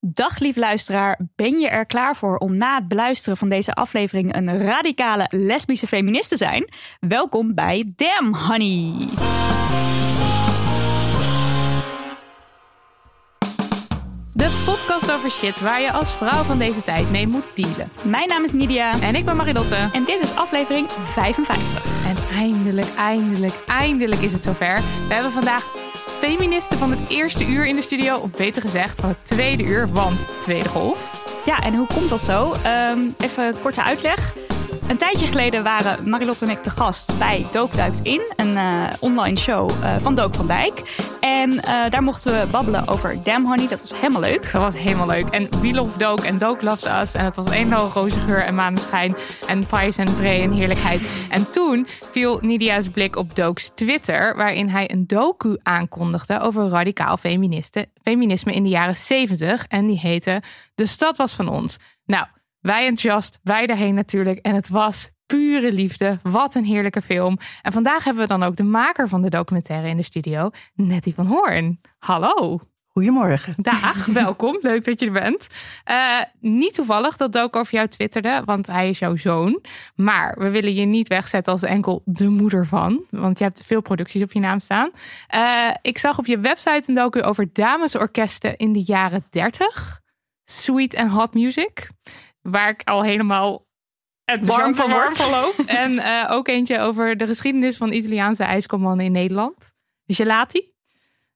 Dag lief luisteraar, ben je er klaar voor om na het beluisteren van deze aflevering een radicale lesbische feminist te zijn? Welkom bij Damn Honey. De podcast over shit waar je als vrouw van deze tijd mee moet dealen. Mijn naam is Nidia En ik ben Marilotte. en dit is aflevering 55. En eindelijk, eindelijk, eindelijk is het zover. We hebben vandaag feministen van het eerste uur in de studio. Of beter gezegd, van het tweede uur, want tweede golf. Ja, en hoe komt dat zo? Ehm, even korte uitleg. Een tijdje geleden waren Marilotte en ik te gast bij Dook Duikt In, een eh, online show eh, van Dook van Dijk. En eh, daar mochten we babbelen over Damn Honey, dat was helemaal leuk. Dat was helemaal leuk. En We Love Dook en Dook Loves Us. En het was en al roze geur en maneschijn. En pais en vree en heerlijkheid. En toen viel Nidia's blik op Dook's Twitter. Waarin hij een docu aankondigde over radicaal feministen, feminisme in de jaren 70. En die heette De Stad Was Van Ons. Nou, wij enthousiast, wij daarheen natuurlijk. En het was pure liefde. Wat een heerlijke film. En vandaag hebben we dan ook de maker van de documentaire in de studio. Nettie van Hoorn. Hallo. Goedemorgen. Dag, welkom. Leuk dat je er bent. Eh, niet toevallig dat Dook over jou twitterde, want hij is jouw zoon. Maar we willen je niet wegzetten als enkel de moeder van. Want je hebt veel producties op je naam staan. Eh, ik zag op je website een docu over damesorkesten in de jaren 30. Sweet and hot music. Waar ik al helemaal Warm van warm word. van loop. En eh, ook eentje over de geschiedenis van Italiaanse ijskommannen in Nederland. Gelati.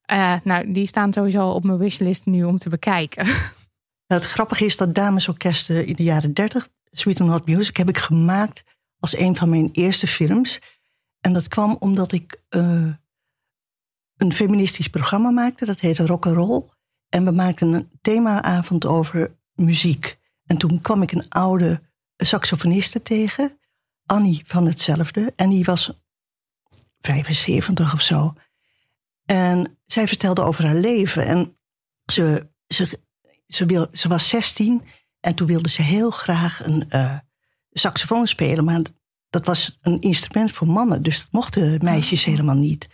Eh, nou, die staan sowieso al op mijn wishlist nu om te bekijken. Het grappige is dat damesorkesten in de jaren 30, Sweet and Hot Music, heb ik gemaakt als een van mijn eerste films. En dat kwam omdat ik eh, een feministisch programma maakte, dat heette Rock and Roll. En we maakten een themaavond over muziek. En toen kwam ik een oude saxofoniste tegen, Annie van hetzelfde. En die was 75 of zo. En zij vertelde over haar leven. En ze, ze, ze, wil, ze was 16 en toen wilde ze heel graag een eh, saxofoon spelen. Maar dat was een instrument voor mannen, dus dat mochten meisjes helemaal niet.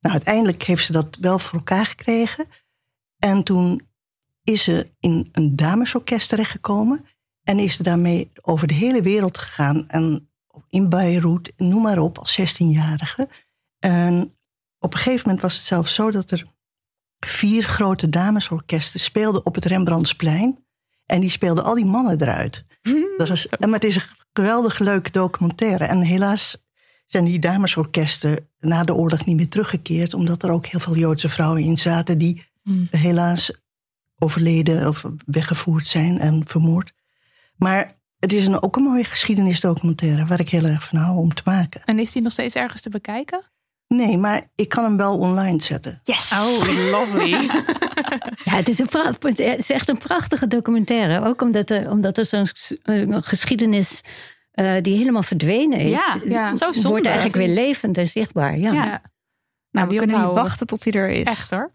Nou, uiteindelijk heeft ze dat wel voor elkaar gekregen. En toen is ze in een damesorkest terechtgekomen. En is ze daarmee over de hele wereld gegaan. En in Beirut, noem maar op, als 16-jarige. En op een gegeven moment was het zelfs zo dat er vier grote damesorkesten speelden op het Rembrandtsplein. En die speelden al die mannen eruit. Dat was, maar het is een geweldig leuke documentaire. En helaas zijn die damesorkesten na de oorlog niet meer teruggekeerd. Omdat er ook heel veel Joodse vrouwen in zaten die helaas overleden of weggevoerd zijn en vermoord. Maar het is een, ook een mooie geschiedenisdocumentaire waar ik heel erg van hou om te maken. En is die nog steeds ergens te bekijken? Nee, maar ik kan hem wel online zetten. Yes! Oh, lovely. Ja, het is, een pra- het is echt een prachtige documentaire. Ook omdat er, omdat er zo'n een geschiedenis eh, die helemaal verdwenen is. Ja, ja. Zo zonde. Wordt eigenlijk weer levend en zichtbaar. Ja. Ja. Ja. Nou, we kunnen niet wachten tot hij er is. Echt hoor.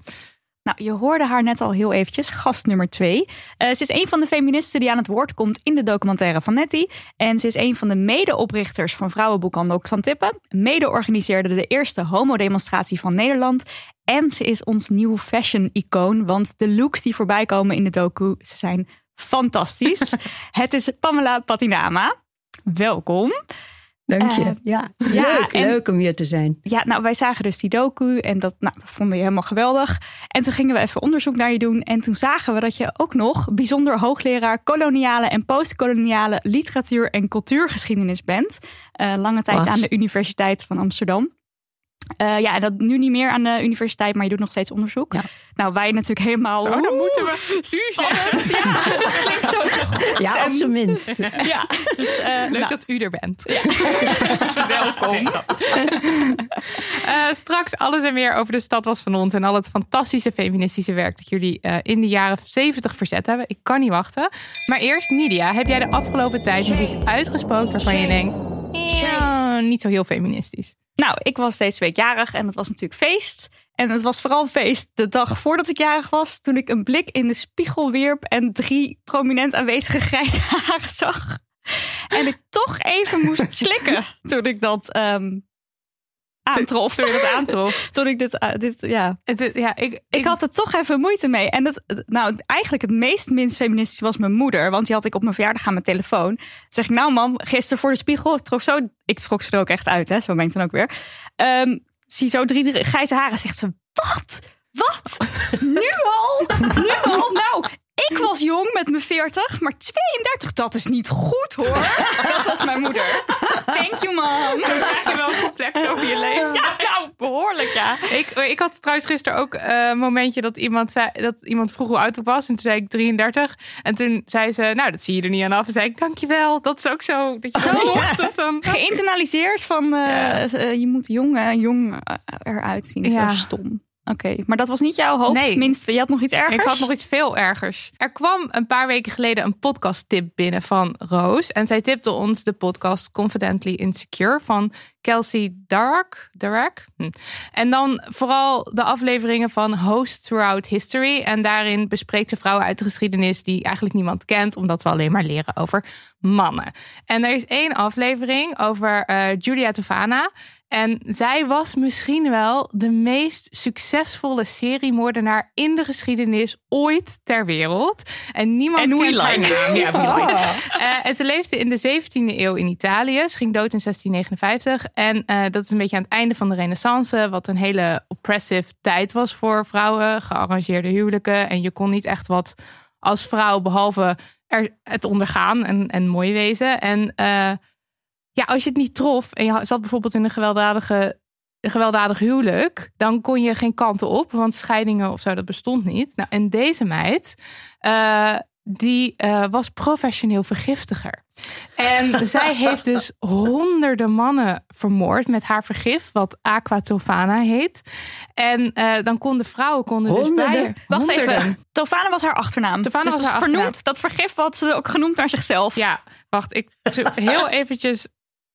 Nou, je hoorde haar net al heel eventjes, gast nummer twee. Eh, ze is een van de feministen die aan het woord komt in de documentaire van Nettie. En ze is een van de mede-oprichters van vrouwenboekhandel Xantippe. Mede organiseerde de eerste homodemonstratie van Nederland. En ze is ons nieuw fashion-icoon, want de looks die voorbij komen in de docu, ze zijn fantastisch. Het is Pamela Patinama. Welkom. Dank je. Eh, ja, ja, leuk, en- leuk om hier te zijn. Ja, nou, wij zagen dus die docu en dat nou, vonden je helemaal geweldig. En toen gingen we even onderzoek naar je doen. En toen zagen we dat je ook nog bijzonder hoogleraar koloniale en postkoloniale literatuur en cultuurgeschiedenis bent. Eh, lange tijd Was. aan de Universiteit van Amsterdam. Eh, ja, en dat nu niet meer aan de universiteit, maar je doet nog steeds onderzoek. Ja. Nou, wij natuurlijk helemaal. Oh, dan oeh, moeten we u zeggen. Ja, dat klinkt zo goed. Ja, op zijn minst. Ja, dus, eh, Leuk nou, dat u er bent. welkom. Eh, straks alles en meer over de stad was van ons en al het fantastische feministische werk dat jullie eh, in de jaren 70 verzet hebben. Ik kan niet wachten. Maar eerst, Nidia, heb jij de afgelopen tijd nog iets uitgesproken waarvan je denkt, ja, niet zo heel feministisch? Nou, ik was deze week jarig en het was natuurlijk feest. En het was vooral feest de dag voordat ik jarig was. Toen ik een blik in de spiegel wierp en drie prominent aanwezige grijze haren zag. En ik toch even moest slikken toen ik dat ehm, aantrof. Toen je dat aantrof. Toen ik dit, eh, dit ja. Het, ja, ik, Ik had er toch even moeite mee. En nou, eigenlijk het meest minst feministisch was mijn moeder. Want die had ik op mijn verjaardag aan mijn telefoon. Toen zeg ik, nou mam, gisteren voor de spiegel. Ik trok, zo, ik trok ze er ook echt uit, hè. Zo ben ik dan ook weer. Ehm, zie zo drie, drie grijze haren. Zegt ze, wat? Wat? Nu al? Nu al? Nou, ik was jong met mijn 40, maar 32, dat is niet goed hoor. Dat was mijn moeder. Thank you, mom. Krijg je wel een complex over je leven? Ja, nou, behoorlijk, ja. Ik, ik had trouwens gisteren ook eh, een momentje dat iemand, zei, dat iemand vroeg hoe oud ik was. En toen zei ik 33. En toen zei ze, nou, dat zie je er niet aan af. En zei ik, dankjewel. Dat is ook zo. Dat je Zo? dat dan... geïnternaliseerd van eh, eh, je moet jong, eh, jong eruit zien. Ja. Zo stom. Oké, maar dat was niet jouw hoofd. Nee. Minst, je had nog iets ergers. Ik had nog iets veel ergers. Er kwam een paar weken geleden een podcast tip binnen van Roos. En zij tipte ons de podcast Confidently Insecure van Kelsey Dark. Dark? Hm. En dan vooral de afleveringen van Host Throughout History. En daarin bespreekt ze vrouwen uit de geschiedenis die eigenlijk niemand kent. Omdat we alleen maar leren over mannen. En er is één aflevering over eh, Julia Tovana. En zij was misschien wel de meest succesvolle seriemoordenaar in de geschiedenis ooit ter wereld. En niemand En kent haar like. naam. Ja, like. Eh, en ze leefde in de 17e eeuw in Italië. Ze ging dood in 1659. En eh, dat is een beetje aan het einde van de renaissance. Wat een hele oppressive tijd was voor vrouwen. Gearrangeerde huwelijken. En je kon niet echt wat als vrouw behalve er, het ondergaan en, en mooi wezen. En eh, ja, als je het niet trof en je zat bijvoorbeeld in een gewelddadige, gewelddadig huwelijk, dan kon je geen kanten op, want scheidingen of zo, dat bestond niet. Nou, en deze meid, eh, die eh, was professioneel vergiftiger. En zij heeft dus honderden mannen vermoord met haar vergif, wat aqua tofana heet. En eh, dan konden vrouwen konden dus bij haar- Wacht honderden. even. Tovana was haar achternaam. Tovana Dus was haar vernoemd. achternaam. Dat vergif had ze ook genoemd naar zichzelf. Ja, wacht. Ik heel eventjes.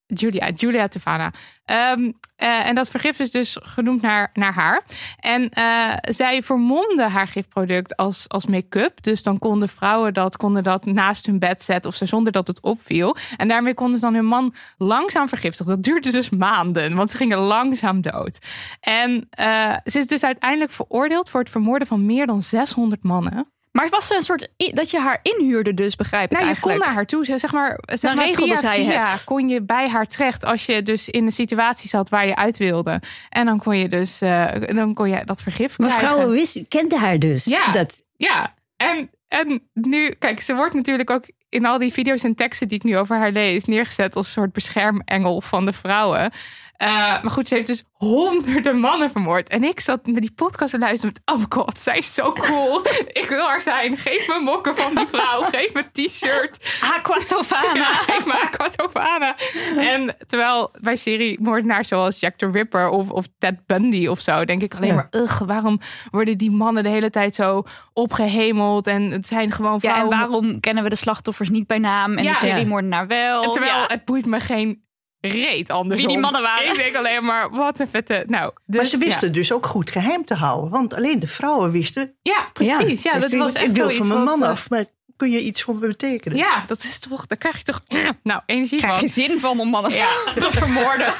Julia, Julia Tevana. Ehm, eh, en dat vergif is dus genoemd naar, naar haar. En eh, zij vermomde haar gifproduct als, als make-up. Dus dan konden vrouwen dat, konden dat naast hun bed zetten of ze zonder dat het opviel. En daarmee konden ze dan hun man langzaam vergiftigen. Dat duurde dus maanden, want ze gingen langzaam dood. En eh, ze is dus uiteindelijk veroordeeld voor het vermoorden van meer dan 600 mannen. Maar was ze een soort dat je haar inhuurde, dus begrijp ik Nou, je kon naar haar toe. Zeg zeg maar, zeg Dan maar regelde via, zij via het. kon je bij haar terecht als je dus in een situatie zat waar je uit wilde. En dan kon je dus eh, dan kon je dat vergif Maar krijgen. vrouwen wist, kende haar dus. Ja. Dat, Ja, en, en nu, kijk, ze wordt natuurlijk ook in al die video's en teksten die ik nu over haar lees neergezet als een soort beschermengel van de vrouwen. Eh, maar goed, ze heeft dus honderden mannen vermoord. En ik zat met die podcast te luisteren met... Oh god, zij is zo cool. ik wil haar zijn. Geef me mokken van die vrouw. Geef me t-shirt. Aqua Tovana. Ja, geef me Aqua Tovana. En terwijl bij seriemoordenaars zoals Jack the Ripper of, of Ted Bundy of zo... denk ik alleen Ja. maar... Ugh, waarom worden die mannen de hele tijd zo opgehemeld? En het zijn gewoon Ja, en vrouwen... waarom kennen we de slachtoffers niet bij naam en Ja. de seriemoordenaar wel? En terwijl Ja. het boeit me geen reet andersom. Wie die mannen waren. Ik denk alleen maar, wat een vette... Nou, dus, maar ze wisten Ja, dus ook goed geheim te houden. Want alleen de vrouwen wisten. ja precies. Ja, dat was echt ik wil van mijn man eh, af. Maar kun je iets voor me betekenen? Ja, dat is toch... Daar krijg je toch... Nou, energie krijg van. je zin van om mannen Ja. te vermoorden.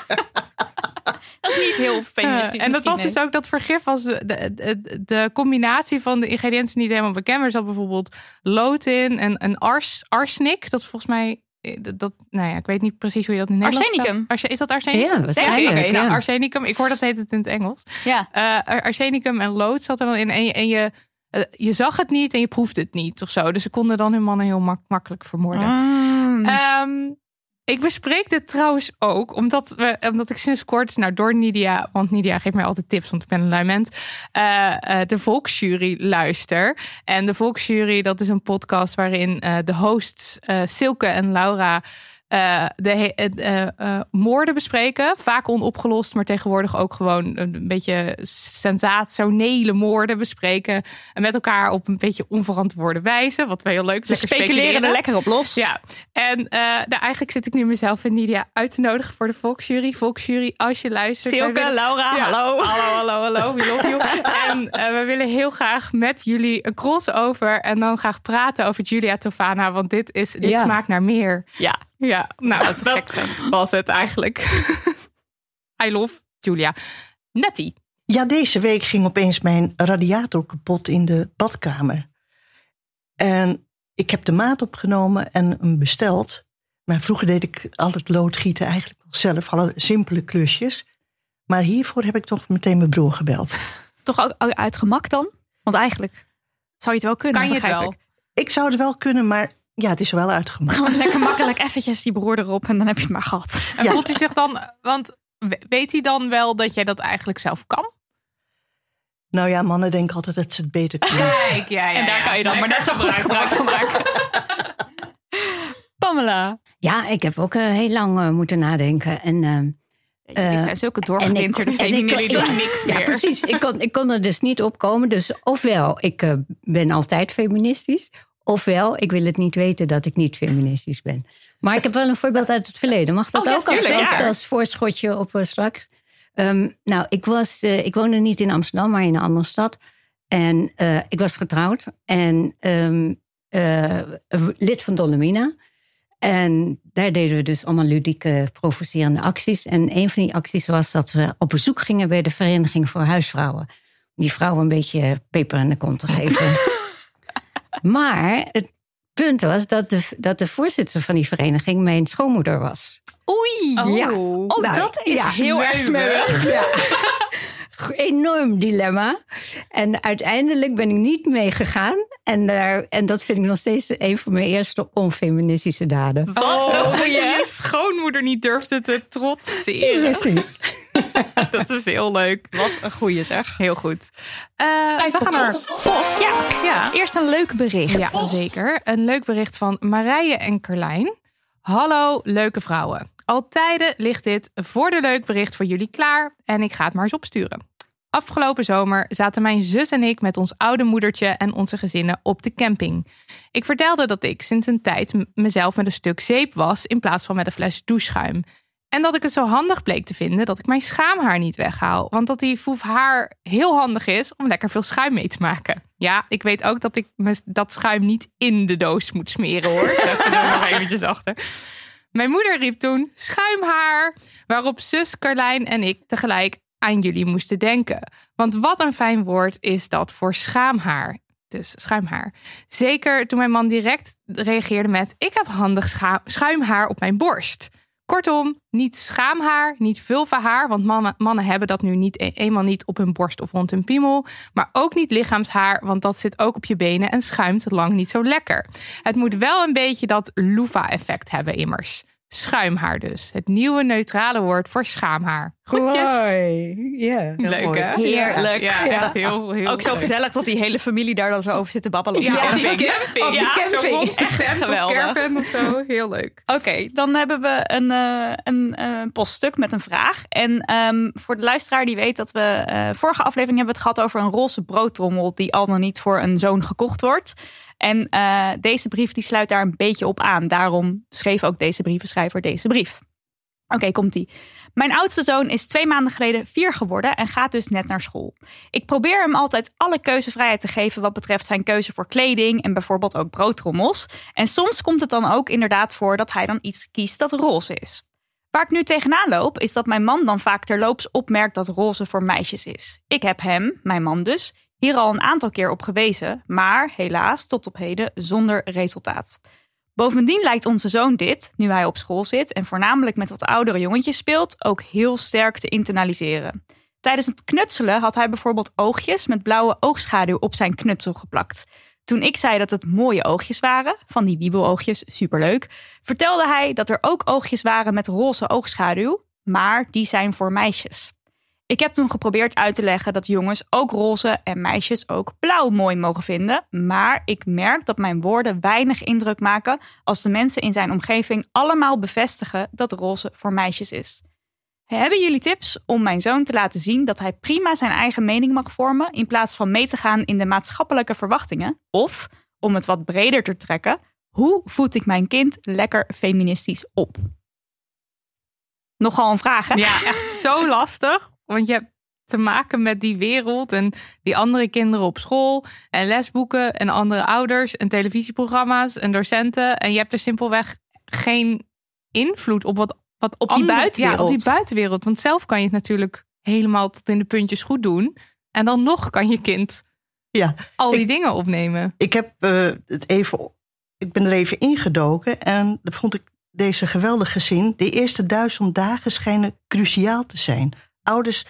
dat is niet heel feministisch. Eh, en dat was dus ook dat vergif was de, de, de, de combinatie van de ingrediënten niet helemaal bekend. Er zat bijvoorbeeld lood in en een ars, arsenic. Dat is volgens mij dat- dat, nou ja, ik weet niet precies hoe je dat in Nederland Arsenicum. Arse- Is dat arsenicum? Ja, waarschijnlijk, Oké, nou, ja. arsenicum. Ik hoor dat heet het in het Engels. Ja. Eh, ar- arsenicum en lood zat er dan in. En je, en je, eh, je zag het niet en je proefde het niet of zo. Dus ze konden dan hun mannen heel mak- makkelijk vermoorden. Mm. Ehm, ik bespreek dit trouwens ook omdat, we, omdat ik sinds kort, nou door Nidia, want Nidia geeft mij altijd tips, want ik ben een lui mens, eh, eh, de Volksjury luister. En de Volksjury, dat is een podcast waarin eh, de hosts Silke en Laura eh, de eh, eh, moorden bespreken. Vaak onopgelost, maar tegenwoordig ook gewoon een beetje sensationele moorden bespreken. En met elkaar op een beetje onverantwoorde wijze, wat wel heel leuk is. Lekker speculeren er lekker op los. ja, en nou, eigenlijk zit ik nu mezelf en Nidia uit te nodigen voor de Volksjury. Volksjury, als je luistert. Silke, willen- Laura, Ja, hallo. Hallo, hallo, hallo. We love you. en we willen heel graag met jullie een crossover. En dan graag praten over Julia Tovana. Want dit, is, dit Ja. smaakt naar meer. Ja. Ja, nou, dat gek zijn. was het eigenlijk. I love Julia. Nettie. Ja, deze week ging opeens mijn radiator kapot in de badkamer. En ik heb de maat opgenomen en hem besteld. Maar vroeger deed ik altijd loodgieten eigenlijk wel zelf, alle simpele klusjes. Maar hiervoor heb ik toch meteen mijn broer gebeld. Toch ook uit gemak dan? Want eigenlijk zou je het wel kunnen. Kan je het wel? ik. Ik zou het wel kunnen, maar ja, het is wel uitgemaakt. Gewoon lekker makkelijk eventjes die broer erop en dan heb je het maar gehad. En Ja. voelt hij zich dan... Want we- weet hij dan wel dat jij dat eigenlijk zelf kan? Nou ja, mannen denken altijd dat ze het beter kunnen. Kijk, ja, ja, En daar ja. kan je dan maar net zo goed gebruik van maken. Pamela. Ja, ik heb ook eh, heel lang eh, moeten nadenken. En, eh, Jullie Eh, zijn zulke doorgewinterde en ik- feministen. doen niks ja, meer. precies. Ik kon, ik kon er dus niet opkomen. Dus ofwel, ik eh, ben altijd feministisch. Ofwel, ik wil het niet weten dat ik niet feministisch ben. Maar ik heb wel een voorbeeld uit het verleden. Mag dat Oh, ook als, tuurlijk, als, ja. als voorschotje op eh, straks? Ehm, nou, ik, was, eh, ik woonde niet in Amsterdam, maar in een andere stad. En eh, ik was getrouwd en ehm, eh, lid van Dolomina. En daar deden we dus allemaal ludieke, provocerende acties. En een van die acties was dat we op bezoek gingen bij de Vereniging voor Huisvrouwen. Om die vrouwen een beetje peper in de kont te geven. maar het punt was dat de, dat de voorzitter van die vereniging mijn schoonmoeder was. Oei. Oh. Ja. Oh, Nou, dat is ja, heel erg smeuig. Ja. Enorm dilemma. En uiteindelijk ben ik niet meegegaan. En, daar, en dat vind ik nog steeds een van mijn eerste onfeministische daden. Wat Oh, je schoonmoeder niet durfde te trotseren. Precies. Dat is heel leuk. Wat een goeie zeg. Heel goed. Eh, we gaan naar post. Ja. ja. Eerst een leuk bericht. Ja, zeker. Een leuk bericht van Marije en Carlijn. Hallo, leuke vrouwen. Al tijden ligt dit voor de leuk bericht voor jullie klaar en ik ga het maar eens opsturen. Afgelopen zomer zaten mijn zus en ik met ons oude moedertje en onze gezinnen op de camping. Ik vertelde dat ik sinds een tijd mezelf met een stuk zeep was in plaats van met een fles doucheschuim. En dat ik het zo handig bleek te vinden dat ik mijn schaamhaar niet weghaal. Want dat die foef haar heel handig is om lekker veel schuim mee te maken. Ja, ik weet ook dat ik dat schuim niet in de doos moet smeren hoor. Dat ze er nog eventjes achter. Mijn moeder riep toen schuimhaar. Waarop zus Carlijn en ik tegelijk aan jullie moesten denken. Want wat een fijn woord is dat voor schaamhaar. Dus schuimhaar. Zeker toen mijn man direct reageerde met: Ik heb handig schuimhaar op mijn borst. Kortom, niet schaamhaar, niet vulvahaar, want mannen, mannen hebben dat nu niet e- eenmaal niet op hun borst of rond hun piemel. Maar ook niet lichaamshaar, want dat zit ook op je benen en schuimt lang niet zo lekker. Het moet wel een beetje dat loofah-effect hebben immers. Schuimhaar dus. Het nieuwe neutrale woord voor schaamhaar. Groetjes. Ja, Leuk hè? Heerlijk. Ja, Ja. echt heel, heel Ook zo leuk. gezellig dat die hele familie daar dan zo over zit te babbelen. op Ja, die camping. Op de Ja, camping. Zo rond de Echt geweldig. of zo. Heel leuk. Oké, dan hebben we een, eh, een eh, poststuk met een vraag. En ehm, voor de luisteraar die weet dat we... eh, vorige aflevering hebben we het gehad over een roze broodtrommel... die al dan niet voor een zoon gekocht wordt. En eh, deze brief die sluit daar een beetje op aan. Daarom schreef ook deze brievenschrijver deze brief. Oké, komt-ie. Mijn oudste zoon is twee maanden geleden vier geworden en gaat dus net naar school. Ik probeer hem altijd alle keuzevrijheid te geven wat betreft zijn keuze voor kleding en bijvoorbeeld ook broodtrommels. En soms komt het dan ook inderdaad voor dat hij dan iets kiest dat roze is. Waar ik nu tegenaan loop, is dat mijn man dan vaak terloops opmerkt dat roze voor meisjes is. Ik heb hem, mijn man dus, hier al een aantal keer op gewezen, maar helaas tot op heden zonder resultaat. Bovendien lijkt onze zoon dit, nu hij op school zit en voornamelijk met wat oudere jongetjes speelt, ook heel sterk te internaliseren. Tijdens het knutselen had hij bijvoorbeeld oogjes met blauwe oogschaduw op zijn knutsel geplakt. Toen ik zei dat het mooie oogjes waren, van die wiebeloogjes, superleuk, vertelde hij dat er ook oogjes waren met roze oogschaduw, maar die zijn voor meisjes. Ik heb toen geprobeerd uit te leggen dat jongens ook roze en meisjes ook blauw mooi mogen vinden, maar ik merk dat mijn woorden weinig indruk maken als de mensen in zijn omgeving allemaal bevestigen dat roze voor meisjes is. Hebben jullie tips om mijn zoon te laten zien dat hij prima zijn eigen mening mag vormen in plaats van mee te gaan in de maatschappelijke verwachtingen? Of, om het wat breder te trekken, hoe voed ik mijn kind lekker feministisch op? Nogal een vraag, hè? Ja, echt zo lastig. Want je hebt te maken met die wereld en die andere kinderen op school en lesboeken en andere ouders en televisieprogramma's en docenten. En je hebt er simpelweg geen invloed op wat, wat Op die buitenwereld. Ja, op die buitenwereld. Want zelf kan je het natuurlijk helemaal tot in de puntjes goed doen. En dan nog kan je kind Ja, al die Ik- dingen opnemen. ik heb eh, het even. Ik ben er even ingedoken en dat vond ik deze geweldige zin. De eerste duizend dagen schijnen cruciaal te zijn. Ouders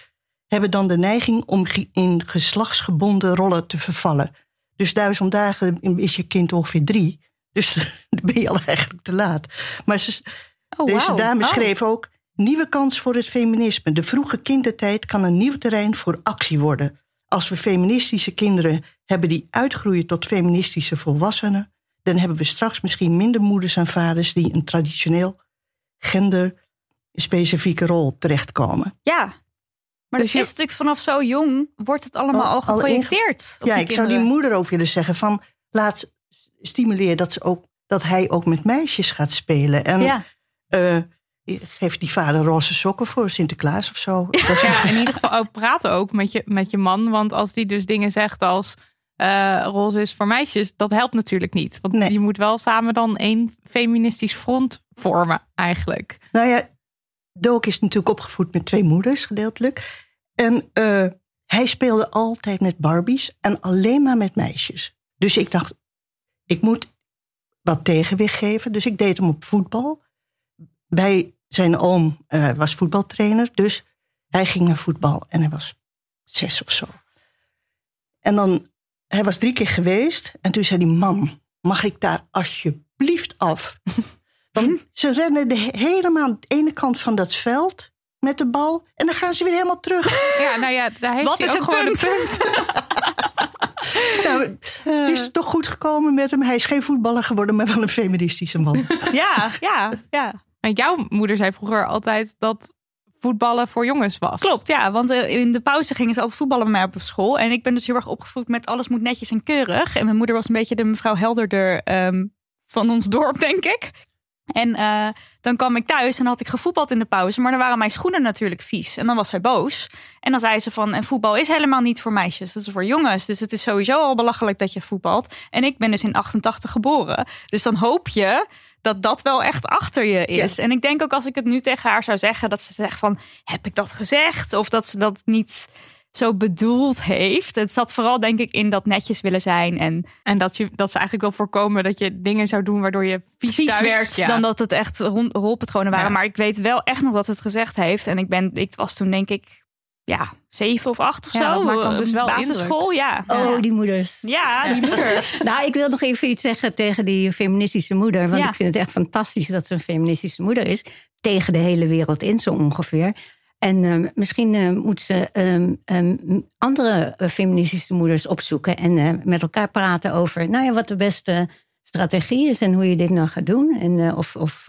hebben dan de neiging om in geslachtsgebonden rollen te vervallen. Dus duizend dagen is je kind ongeveer drie. Dus dan ben je al eigenlijk te laat. Maar ze, Oh, deze dame Oh. schreef ook... Nieuwe kans voor het feminisme. De vroege kindertijd kan een nieuw terrein voor actie worden. Als we feministische kinderen hebben die uitgroeien tot feministische volwassenen... dan hebben we straks misschien minder moeders en vaders... die een traditioneel genderspecifieke rol terechtkomen. Ja. Maar Dus dat je- is natuurlijk vanaf zo jong, wordt het allemaal Al- al, al geprojecteerd. ja, ik zou die moeder ook willen zeggen van... laat stimuleer dat, ze ook, dat hij ook met meisjes gaat spelen. En Ja. eh, geef die vader roze sokken voor Sinterklaas of zo. Dat Ja, in ieder geval ook praten ook met je, met je man. Want als die dus dingen zegt als eh roze is voor meisjes, dat helpt natuurlijk niet. Want Nee. je moet wel samen dan één feministisch front vormen eigenlijk. Nou ja, Dook is natuurlijk opgevoed met twee moeders, gedeeltelijk. En eh, hij speelde altijd met Barbies en alleen maar met meisjes. Dus ik dacht, ik moet wat tegenwicht geven. Dus ik deed hem op voetbal. Bij zijn oom eh, was voetbaltrainer, dus hij ging naar voetbal en hij was zes of zo. En dan, hij was drie keer geweest en toen zei hij, mam, mag ik daar alsjeblieft af? Want ze rennen de, helemaal aan de ene kant van dat veld met de bal. En dan gaan ze weer helemaal terug. Ja, nou ja, daar heeft Wat hij is ook het gewoon punt? een punt. nou, het is toch goed gekomen met hem. Hij is geen voetballer geworden, maar wel een feministische man. Ja, ja, ja. En jouw moeder zei vroeger altijd dat voetballen voor jongens was. Klopt, ja. Want eh, in de pauze gingen ze altijd voetballen bij mij op school. En ik ben dus heel erg opgevoed met alles moet netjes en keurig. En mijn moeder was een beetje de mevrouw Helderder ehm, van ons dorp, denk ik. En eh, dan kwam ik thuis en had ik gevoetbald in de pauze. Maar dan waren mijn schoenen natuurlijk vies. En dan was zij boos. En dan zei ze van, en voetbal is helemaal niet voor meisjes. Dat is voor jongens. Dus het is sowieso al belachelijk dat je voetbalt. En ik ben dus in 88 geboren. Dus dan hoop je dat dat wel echt achter je is. En ik denk ook als ik het nu tegen haar zou zeggen... dat ze zegt van, heb ik dat gezegd? Of dat ze dat niet zo bedoeld heeft. Het zat vooral denk ik in dat netjes willen zijn... en En dat, je, dat ze eigenlijk wil voorkomen dat je dingen zou doen waardoor je vies, vies thuis... werd Ja. dan dat het echt rond- rolpatronen waren. Ja. Maar ik weet wel echt nog dat ze het gezegd heeft. En ik, ben, ik was toen denk ik ja, zeven of acht of Ja, zo. dat maakt dan dus wel Basisschool, ja. Oh, die moeders. Ja, die moeders. Nou, ik wil nog even iets zeggen tegen die feministische moeder. Want Ja. ik vind het echt fantastisch dat ze een feministische moeder is. Tegen de hele wereld in, zo ongeveer. En ehm, misschien eh, moet ze ehm, ehm, andere eh, feministische moeders opzoeken. En eh, met elkaar praten over nou ja, wat de beste strategie is. En hoe je dit nou gaat doen. En eh, of, of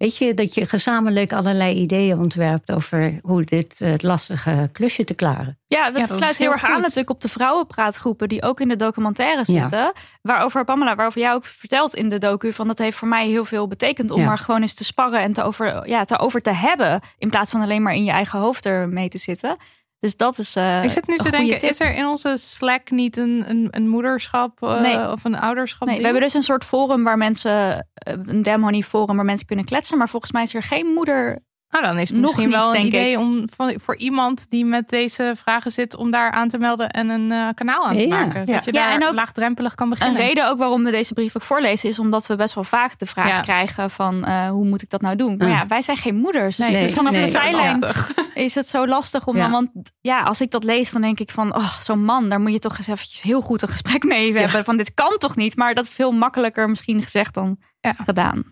weet je, dat je gezamenlijk allerlei ideeën ontwerpt over hoe dit eh, lastige klusje te klaren. Ja, dat Ja, dat sluit heel heel erg aan natuurlijk op de vrouwenpraatgroepen die ook in de documentaire Ja. zitten. Waarover Pamela, waarover jij ook vertelt in de docu, van dat heeft voor mij heel veel betekend om Ja. er gewoon eens te sparren en te over, ja, te over te hebben. In plaats van alleen maar in je eigen hoofd ermee te zitten. Dus dat is. eh, Ik zit nu te denken, tip. is er in onze Slack niet een, een, een moederschap eh, Nee. of een ouderschap? Nee, we hebben dus een soort forum waar mensen, eh, een Damn Honey forum waar mensen kunnen kletsen. Maar volgens mij is er geen moeder Nou, dan is het Nog misschien niet, wel een denk idee ik. om van, voor iemand die met deze vragen zit, om daar aan te melden en een eh, kanaal aan te Ja, maken. ja. Dat je Ja, daar en ook laagdrempelig kan Een beginnen. reden ook waarom we deze brief ook voorlezen is omdat we best wel vaak de vraag Ja. krijgen van eh, hoe moet ik dat nou doen? Maar Ja. ja, wij zijn geen moeders. Dus Nee, het is nee, vanaf nee. de zijlijn is het zo lastig om Ja. dan, want ja, als ik dat lees dan denk ik van, oh, zo'n man, daar moet je toch eens eventjes heel goed een gesprek mee hebben. Van dit kan toch niet? Maar dat is veel makkelijker misschien gezegd dan Ja. gedaan.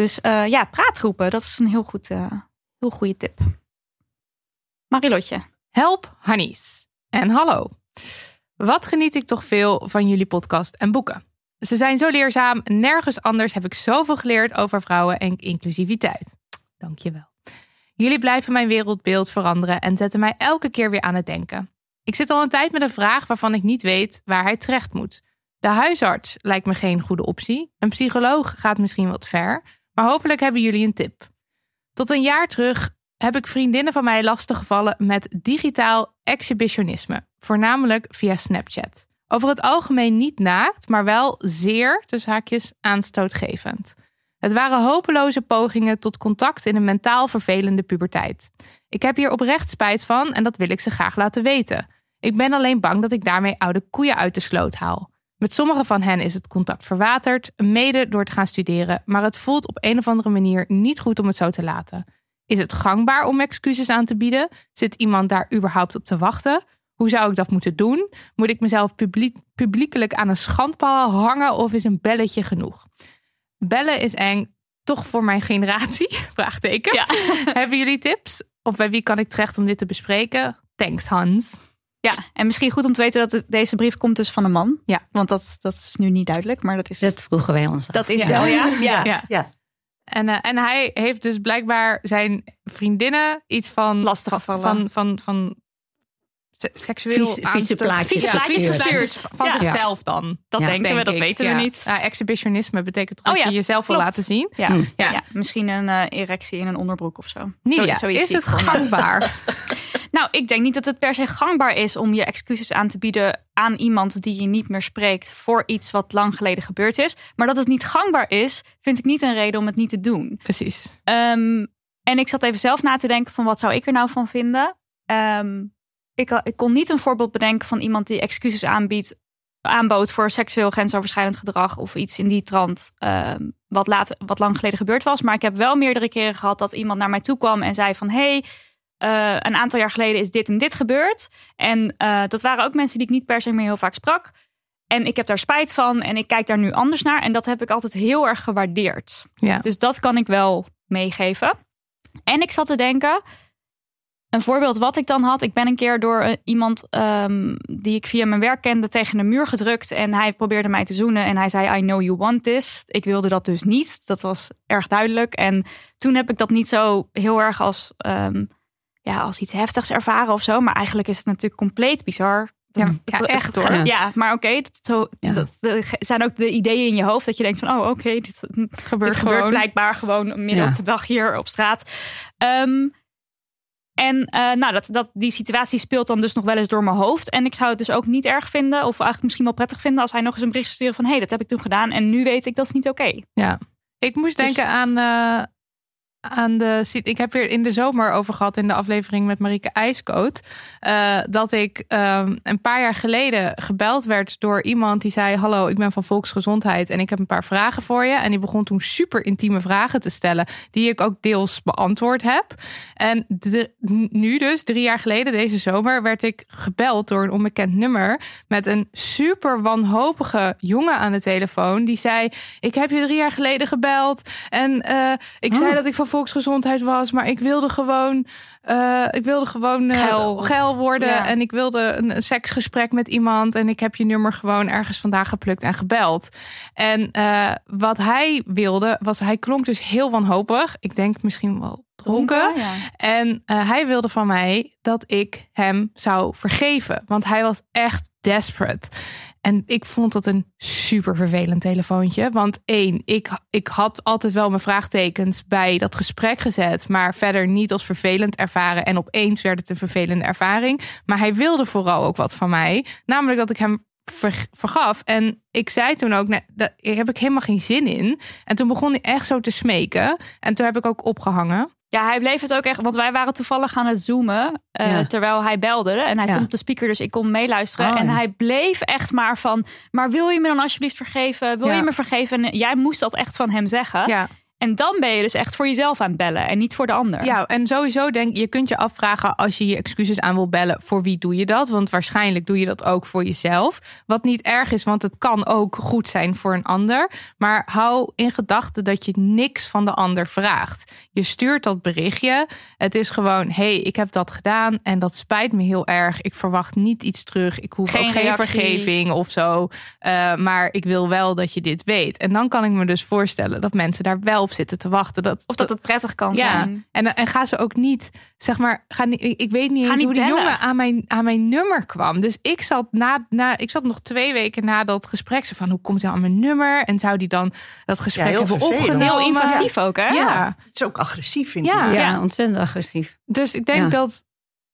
Dus eh, ja, praatgroepen, dat is een heel goed, eh, heel goede tip. Marilotje. Help Hannies. En hallo. Wat geniet ik toch veel van jullie podcast en boeken. Ze zijn zo leerzaam. Nergens anders heb ik zoveel geleerd over vrouwen en inclusiviteit. Dankjewel. Jullie blijven mijn wereldbeeld veranderen en zetten mij elke keer weer aan het denken. Ik zit al een tijd met een vraag waarvan ik niet weet waar hij terecht moet. De huisarts lijkt me geen goede optie. Een psycholoog gaat misschien wat ver. Maar hopelijk hebben jullie een tip. Tot een jaar terug heb ik vriendinnen van mij lastiggevallen met digitaal exhibitionisme, voornamelijk via Snapchat. Over het algemeen niet naakt, maar wel zeer, tussen haakjes, aanstootgevend. Het waren hopeloze pogingen tot contact in een mentaal vervelende puberteit. Ik heb hier oprecht spijt van en dat wil ik ze graag laten weten. Ik ben alleen bang dat ik daarmee oude koeien uit de sloot haal. Met sommige van hen is het contact verwaterd, mede door te gaan studeren, maar het voelt op een of andere manier niet goed om het zo te laten. Is het gangbaar om excuses aan te bieden? Zit iemand daar überhaupt op te wachten? Hoe zou ik dat moeten doen? Moet ik mezelf publiek, publiekelijk aan een schandpaal hangen of is een belletje genoeg? Bellen is eng, toch voor mijn generatie? Vraagteken. Ja. Hebben jullie tips? Of bij wie kan ik terecht om dit te bespreken? Thanks, Hans. Ja, en misschien goed om te weten dat het- deze brief komt dus van een man. Ja. Want dat, dat is nu niet duidelijk, maar dat is, Dat vroegen wij ons af. dat is Ja. wel, ja. ja. Ja. Ja. En, eh, en hij heeft dus blijkbaar zijn vriendinnen iets van Lastig gevallen. van, van, van se- seksueel Vieze- plaatjes Ja, gestuurd. vieze plaatjes van Ja. zichzelf dan. Dat Ja, denken we, dat ik. weten Ja. we niet. Ja, exhibitionisme betekent toch Oh dat ja, je jezelf wil laten zien. Ja. Hm. Ja. Ja. misschien een eh, erectie in een onderbroek of zo. Nidia, Zo- is het gangbaar? Nou, ik denk niet dat het per se gangbaar is om je excuses aan te bieden aan iemand die je niet meer spreekt voor iets wat lang geleden gebeurd is. Maar dat het niet gangbaar is, vind ik niet een reden om het niet te doen. Precies. Ehm, en ik zat even zelf na te denken van wat zou ik er nou van vinden. Ehm, ik, ik kon niet een voorbeeld bedenken van iemand die excuses aanbiedt, aanbood voor seksueel grensoverschrijdend gedrag of iets in die trant. ehm, wat, laat, wat lang geleden gebeurd was. Maar ik heb wel meerdere keren gehad dat iemand naar mij toe kwam en zei van hey, eh, een aantal jaar geleden is dit en dit gebeurd. En eh, dat waren ook mensen die ik niet per se meer heel vaak sprak. En ik heb daar spijt van en ik kijk daar nu anders naar. En dat heb ik altijd heel erg gewaardeerd. Ja. Dus dat kan ik wel meegeven. En ik zat te denken, een voorbeeld wat ik dan had. Ik ben een keer door eh, iemand ehm, die ik via mijn werk kende tegen een muur gedrukt. En hij probeerde mij te zoenen. En hij zei, I know you want this. Ik wilde dat dus niet. Dat was erg duidelijk. En toen heb ik dat niet zo heel erg als, ehm, ja, als iets heftigs ervaren of zo. Maar eigenlijk is het natuurlijk compleet bizar. Ja, Dat- ja, dat- echt, hoor. Ja, maar oké, dat, zo, Ja. dat, dat zijn ook de ideeën in je hoofd dat je denkt van, oh oké, dit, Gebeurt dit gebeurt blijkbaar gewoon midden op de dag hier op straat. Ehm, en eh, nou, dat, dat, die situatie speelt dan dus nog wel eens door mijn hoofd. En ik zou het dus ook niet erg vinden, of eigenlijk misschien wel prettig vinden, als hij nog eens een bericht sturen van: hé, hey, dat heb ik toen gedaan. En nu weet ik dat is niet oké. Ja. Ik moest Dus- denken aan, eh, aan de. Ik heb weer in de zomer over gehad in de aflevering met Marieke IJskoot. eh, dat ik ehm, een paar jaar geleden gebeld werd door iemand die zei: Hallo, ik ben van Volksgezondheid en ik heb een paar vragen voor je. En die begon toen super intieme vragen te stellen, die ik ook deels beantwoord heb. En de- nu, dus drie jaar geleden, deze zomer, werd ik gebeld door een onbekend nummer met een super wanhopige jongen aan de telefoon. Die zei: Ik heb je drie jaar geleden gebeld. En eh, ik zei dat ik van volksgezondheid was. Maar ik wilde gewoon. eh, ik wilde gewoon eh, Geil. geil worden. Ja. En ik wilde een, een seksgesprek met iemand. En ik heb je nummer gewoon ergens vandaag geplukt en gebeld. En eh, wat hij wilde, was hij klonk dus heel wanhopig. Ik denk misschien wel dronken. Ja. En hij wilde van mij dat ik hem zou vergeven. Want hij was echt desperate. En ik vond dat een super vervelend telefoontje. Want één, ik, ik had altijd wel mijn vraagtekens bij dat gesprek gezet. Maar verder niet als vervelend ervaren. En opeens werd het een vervelende ervaring. Maar hij wilde vooral ook wat van mij. Namelijk dat ik hem ver- vergaf. En ik zei toen ook, nee, daar heb ik helemaal geen zin in. En toen begon hij echt zo te smeken. En toen heb ik ook opgehangen. Ja, hij bleef het ook echt, want wij waren toevallig aan het zoomen eh, Ja. terwijl hij belde. En hij Ja. stond op de speaker, dus ik kon meeluisteren. Oh, en ja. hij bleef echt maar van, maar wil je me dan alsjeblieft vergeven? Wil je me vergeven? En jij moest dat echt van hem zeggen. En dan ben je dus echt voor jezelf aan het bellen en niet voor de ander. Ja, en sowieso denk je kunt je afvragen als je je excuses aan wil bellen, voor wie doe je dat? Want waarschijnlijk doe je dat ook voor jezelf. Wat niet erg is, want het kan ook goed zijn voor een ander. Maar hou in gedachten dat je niks van de ander vraagt. Je stuurt dat berichtje. Het is gewoon, hey, ik heb dat gedaan en dat spijt me heel erg. Ik verwacht niet iets terug. Ik hoef Geen ook geen reactie. vergeving of zo. Uh, maar ik wil wel dat je dit weet. En dan kan ik me dus voorstellen dat mensen daar wel op zitten te wachten. Dat, Of dat het prettig kan ja, zijn. en, en ga ze ook niet, zeg maar, ga niet, ik ik weet niet Ga eens niet hoe die jongen aan mijn, aan mijn nummer kwam. Dus ik zat, na, na, ik zat nog twee weken na dat gesprek zo van, hoe komt hij aan mijn nummer? En zou die dan dat gesprek heel hebben vervelend. opgenomen? Heel invasief ook, hè? Ja. Het is ook agressief, vind Ja. ik. Ja, ontzettend agressief. Dus ik denk Ja. dat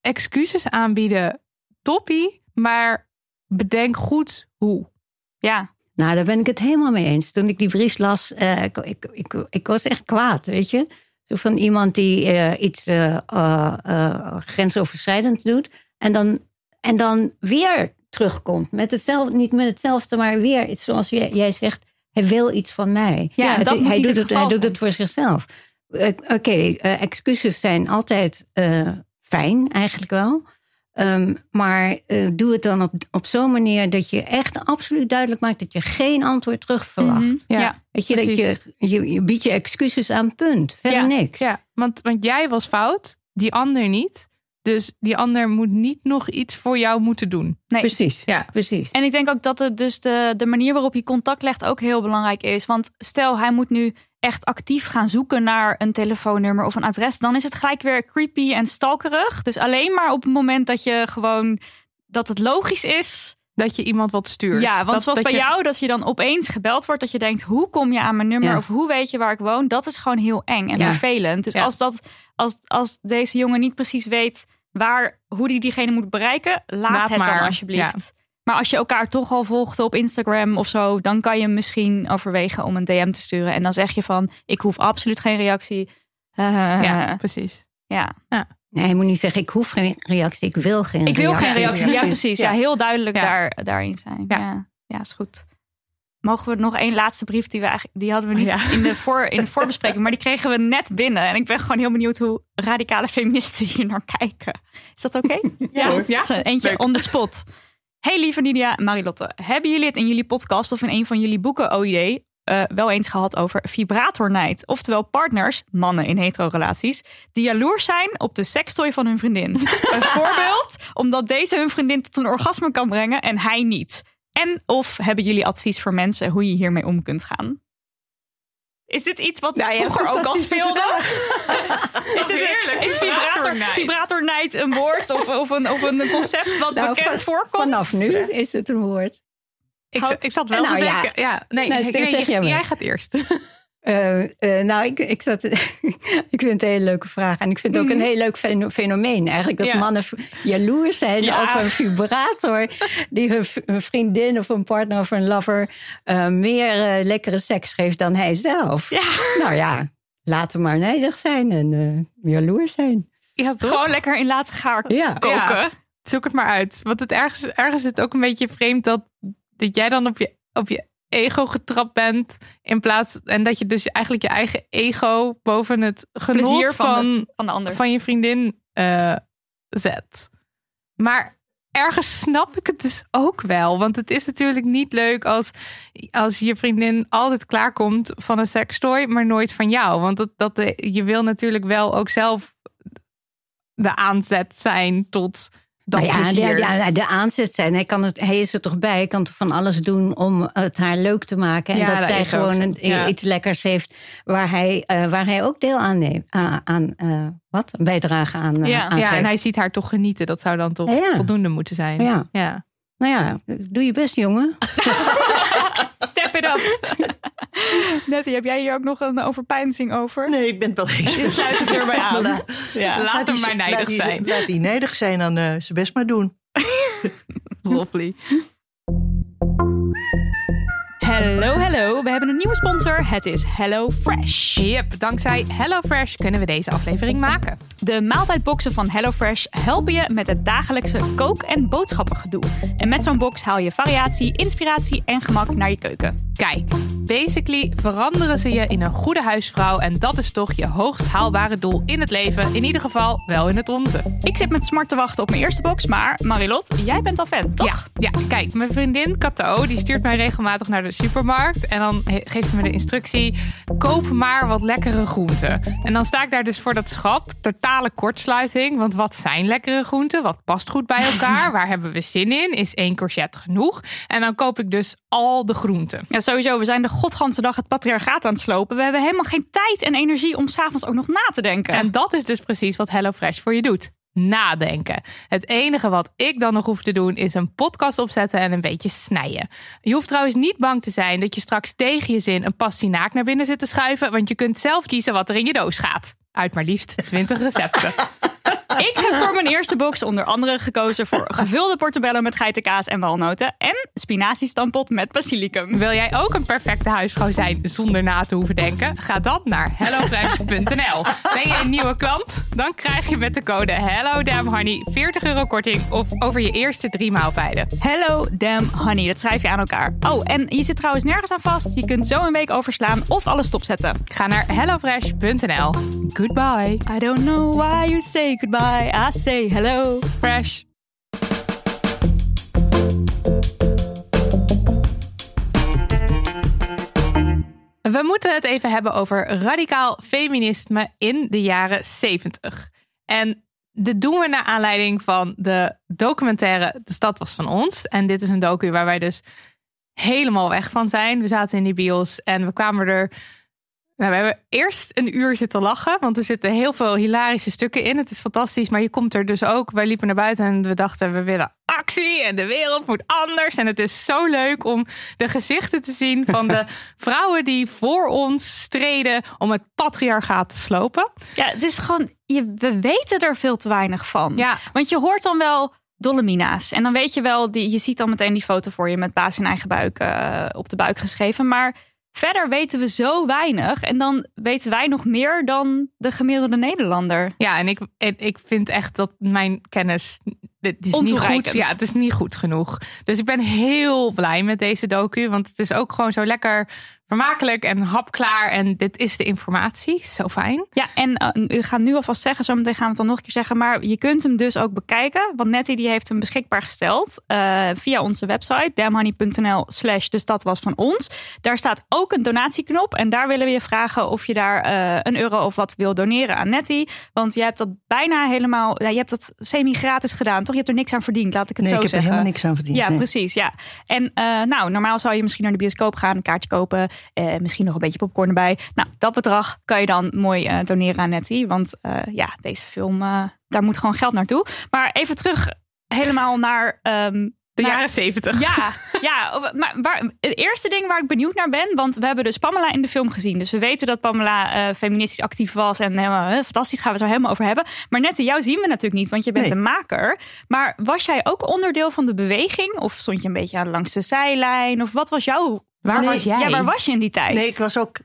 excuses aanbieden, toppie, maar bedenk goed hoe. Ja. Nou, daar ben ik het helemaal mee eens. Toen ik die brief las, eh, ik, ik, ik, ik was echt kwaad, weet je. Zo van iemand die eh, iets eh, grensoverschrijdend doet. En dan, en dan weer terugkomt. Met hetzelfde, niet met hetzelfde, maar weer iets zoals jij, jij zegt. Hij wil iets van mij. Ja, Het- dat hij, doet het het, hij doet het voor zichzelf. Oké, excuses zijn altijd fijn, eigenlijk wel. Ehm, maar eh, doe het dan op, op zo'n manier dat je echt absoluut duidelijk maakt dat je geen antwoord terug verwacht. Mhm. Ja. Ja. Weet je, dat je, je, je biedt je excuses aan, punt. Verder Ja, niks. Ja, want, want jij was fout, die ander niet. Dus die ander moet niet nog iets voor jou moeten doen. Nee. Precies. Ja. precies. En ik denk ook dat het dus de, de manier waarop je contact legt ook heel belangrijk is. Want stel, hij moet nu echt actief gaan zoeken naar een telefoonnummer of een adres. Dan is het gelijk weer creepy en stalkerig. Dus alleen maar op het moment dat je gewoon dat het logisch is. Dat je iemand wat stuurt. Ja, want dat, zoals dat bij je- jou, dat je dan opeens gebeld wordt. Dat je denkt, hoe kom je aan mijn nummer? Ja. Of hoe weet je waar ik woon? Dat is gewoon heel eng en Ja. vervelend. Dus Ja. als, dat, als, als deze jongen niet precies weet waar, hoe hij diegene moet bereiken. Laat, Laat het maar. dan alsjeblieft. Maar als je elkaar toch al volgt op Instagram of zo, dan kan je misschien overwegen om een DM te sturen. En dan zeg je van, ik hoef absoluut geen reactie. Ja, precies. ja. Nee, je moet niet zeggen, ik hoef geen reactie, ik wil geen Ik wil reactie. geen reactie. Ja, Ja. precies. Ja, Ja. heel duidelijk Ja. Daar, daarin zijn. Ja. Ja. Ja. is goed. Mogen we nog één laatste brief die we eigenlijk die hadden we Oh, niet ja. in, de voor, in de voorbespreking, maar die kregen we net binnen. En ik ben gewoon heel benieuwd hoe radicale feministen hier naar kijken. Is dat oké? Ja. Ja, eentje leuk. on the spot. Hey lieve Nidia en Marilotte. Hebben jullie het in jullie podcast of in een van jullie boeken OID eh, wel eens gehad over vibratornijd? Oftewel partners, mannen in hetero-relaties, die jaloers zijn op de sekstooi van hun vriendin. Een voorbeeld, omdat deze hun vriendin tot een orgasme kan brengen en hij niet. En of hebben jullie advies voor mensen hoe je hiermee om kunt gaan? Is dit iets wat Nou vroeger ook al speelde? Is, dit, heerlijk, is vibrator, vibratornijd. vibratornijd een woord of, of, een, of een concept wat Nou, bekend van- voorkomt? Vanaf nu is het een woord. Ik, ik zat wel Nou, te denken. Ja, nee, Nou, nee, zeg- zeg jij jij gaat eerst. Eh, eh, nou, ik, ik, zat, ik vind het een hele leuke vraag. En ik vind het ook een heel leuk feno- fenomeen. Eigenlijk dat Ja. mannen jaloers zijn Ja. op een vibrator... die hun, vriendin of een partner of een lover... eh, meer lekkere seks geeft dan hij zelf. Ja. Nou ja, laten we maar nijdig zijn en eh, jaloers zijn. Ja? Gewoon lekker in laten gaar Ja. koken. Ja. Zoek het maar uit. Want het ergens, ergens is het ook een beetje vreemd dat, dat jij dan op je, op je ego getrapt bent. In plaats, en dat je dus eigenlijk je eigen ego boven het genot Plezier van, van, de, van de ander. van je vriendin eh, zet. Maar ergens snap ik het dus ook wel. Want het is natuurlijk niet leuk als, als je vriendin altijd klaarkomt van een sekstooi, maar nooit van jou. Want dat, dat, je wil natuurlijk wel ook zelf de aanzet zijn tot Nou ja, plezier. de, ja, de aanzet zijn. Hij, kan het, hij is er toch bij. Hij kan toch van alles doen om het haar leuk te maken. En Ja, dat dat zij gewoon zo. een, Ja. iets lekkers heeft waar hij, eh, waar hij ook deel aan neemt. aan aan eh, wat? Een bijdrage aan, eh, Ja. aan ja, en hij ziet haar toch genieten. Dat zou dan toch voldoende moeten zijn. Ja. ja. Nou ja, doe je best, jongen. Step it up. Nettie, heb jij hier ook nog een overpeinzing over? Nee, ik ben het wel eens. Je sluit het erbij aan. La- Ja. Laat hem die- maar nijdig laat die- zijn. Laat die nijdig zijn, dan eh zijn best maar doen. Lovely. Hallo, hallo. We hebben een nieuwe sponsor. Het is HelloFresh. Yep, dankzij HelloFresh kunnen we deze aflevering maken. De maaltijdboxen van HelloFresh helpen je met het dagelijkse kook- en boodschappengedoe. En met zo'n box haal je variatie, inspiratie en gemak naar je keuken. Kijk, basically veranderen ze je in een goede huisvrouw. En dat is toch je hoogst haalbare doel in het leven. In ieder geval wel in het onze. Ik zit met smart te wachten op mijn eerste box, maar Marilot, jij bent al fan, toch? Ja, ja, kijk, mijn vriendin Cato, die stuurt mij regelmatig naar de supermarkt. En dan geeft ze me de instructie, koop maar wat lekkere groenten. En dan sta ik daar dus voor dat schap, totale kortsluiting. Want wat zijn lekkere groenten? Wat past goed bij elkaar? Waar hebben we zin in? Is één courgette genoeg? En dan koop ik dus al de groenten. Ja, sowieso. We zijn de godganse dag het patriarchaat aan het slopen. We hebben helemaal geen tijd en energie om s'avonds ook nog na te denken. En dat is dus precies wat HelloFresh voor je doet. Nadenken. Het enige wat ik dan nog hoef te doen is een podcast opzetten en een beetje snijden. Je hoeft trouwens niet bang te zijn dat je straks tegen je zin een pastinaak naar binnen zit te schuiven, want je kunt zelf kiezen wat er in je doos gaat. Uit maar liefst 20 recepten. Ik heb voor mijn eerste box onder andere gekozen voor gevulde portobello met geitenkaas en walnoten en spinaziestampot met basilicum. Wil jij ook een perfecte huisvrouw zijn zonder na te hoeven denken? Ga dan naar hellofresh.nl. Ben je een nieuwe klant? Dan krijg je met de code HelloDamnHoney 40 euro korting of over je eerste drie maaltijden. Hello damn honey, dat schrijf je aan elkaar. Oh, en je zit trouwens nergens aan vast. Je kunt zo een week overslaan of alles stopzetten. Ga naar hellofresh.nl. Goodbye. I don't know why you say goodbye. I say hello. Fresh. We moeten het even hebben over radicaal feminisme in de jaren 70. En dit doen we naar aanleiding van de documentaire De Stad was van ons. En dit is een docu waar wij dus helemaal weg van zijn. We zaten in die bios en we kwamen er nou, we hebben eerst een uur zitten lachen, want er zitten heel veel hilarische stukken in. Het is fantastisch, maar je komt er dus ook. Wij liepen naar buiten en we dachten, we willen actie en de wereld moet anders. En het is zo leuk om de gezichten te zien van de vrouwen die voor ons streden om het patriarchaat te slopen. Ja, het is gewoon, je, we weten er veel te weinig van. Ja. Want je hoort dan wel Dolomina's. En dan weet je wel, die, je ziet dan meteen die foto voor je met baas in eigen buik eh, op de buik geschreven. Maar verder weten we zo weinig. En dan weten wij nog meer dan de gemiddelde Nederlander. Ja, en ik, ik vind echt dat mijn kennis. Dit is niet goed. Ja, het is niet goed genoeg. Dus ik ben heel blij met deze docu. Want het is ook gewoon zo lekker vermakelijk en hapklaar. En dit is de informatie. Zo fijn. Ja, en eh, u gaat nu alvast zeggen, zometeen gaan we het dan nog een keer zeggen. Maar je kunt hem dus ook bekijken. Want Nettie die heeft hem beschikbaar gesteld eh, via onze website. damhoney.nl slash de stad was van ons. Daar staat ook een donatieknop. En daar willen we je vragen of je daar eh, een euro of wat wil doneren aan Nettie. Want je hebt dat bijna helemaal, ja, je hebt dat semi-gratis gedaan. Toch? Je hebt er niks aan verdiend, laat ik het Nee, zo ik heb er zeggen. helemaal niks aan verdiend. Ja, nee. precies. Ja. En eh, nou, normaal zou je misschien naar de bioscoop gaan, een kaartje kopen, eh, misschien nog een beetje popcorn erbij. Nou, dat bedrag kan je dan mooi eh, doneren aan Nettie. Want eh, ja, deze film, daar moet gewoon geld naartoe. Maar even terug helemaal naar. ehm, De naar- jaren zeventig. ja, ja, maar waar, het eerste ding waar ik benieuwd naar ben, want we hebben dus Pamela in de film gezien. Dus we weten dat Pamela feministisch actief was en helemaal fantastisch, gaan we het zo helemaal over hebben. Maar Nette, jou zien we natuurlijk niet, want je bent Nee. de maker. Maar was jij ook onderdeel van de beweging? Of stond je een beetje aan langs de zijlijn? Of wat was jouw... Waar Nee, was jij? Ja, waar was je in die tijd? Nee, ik was ook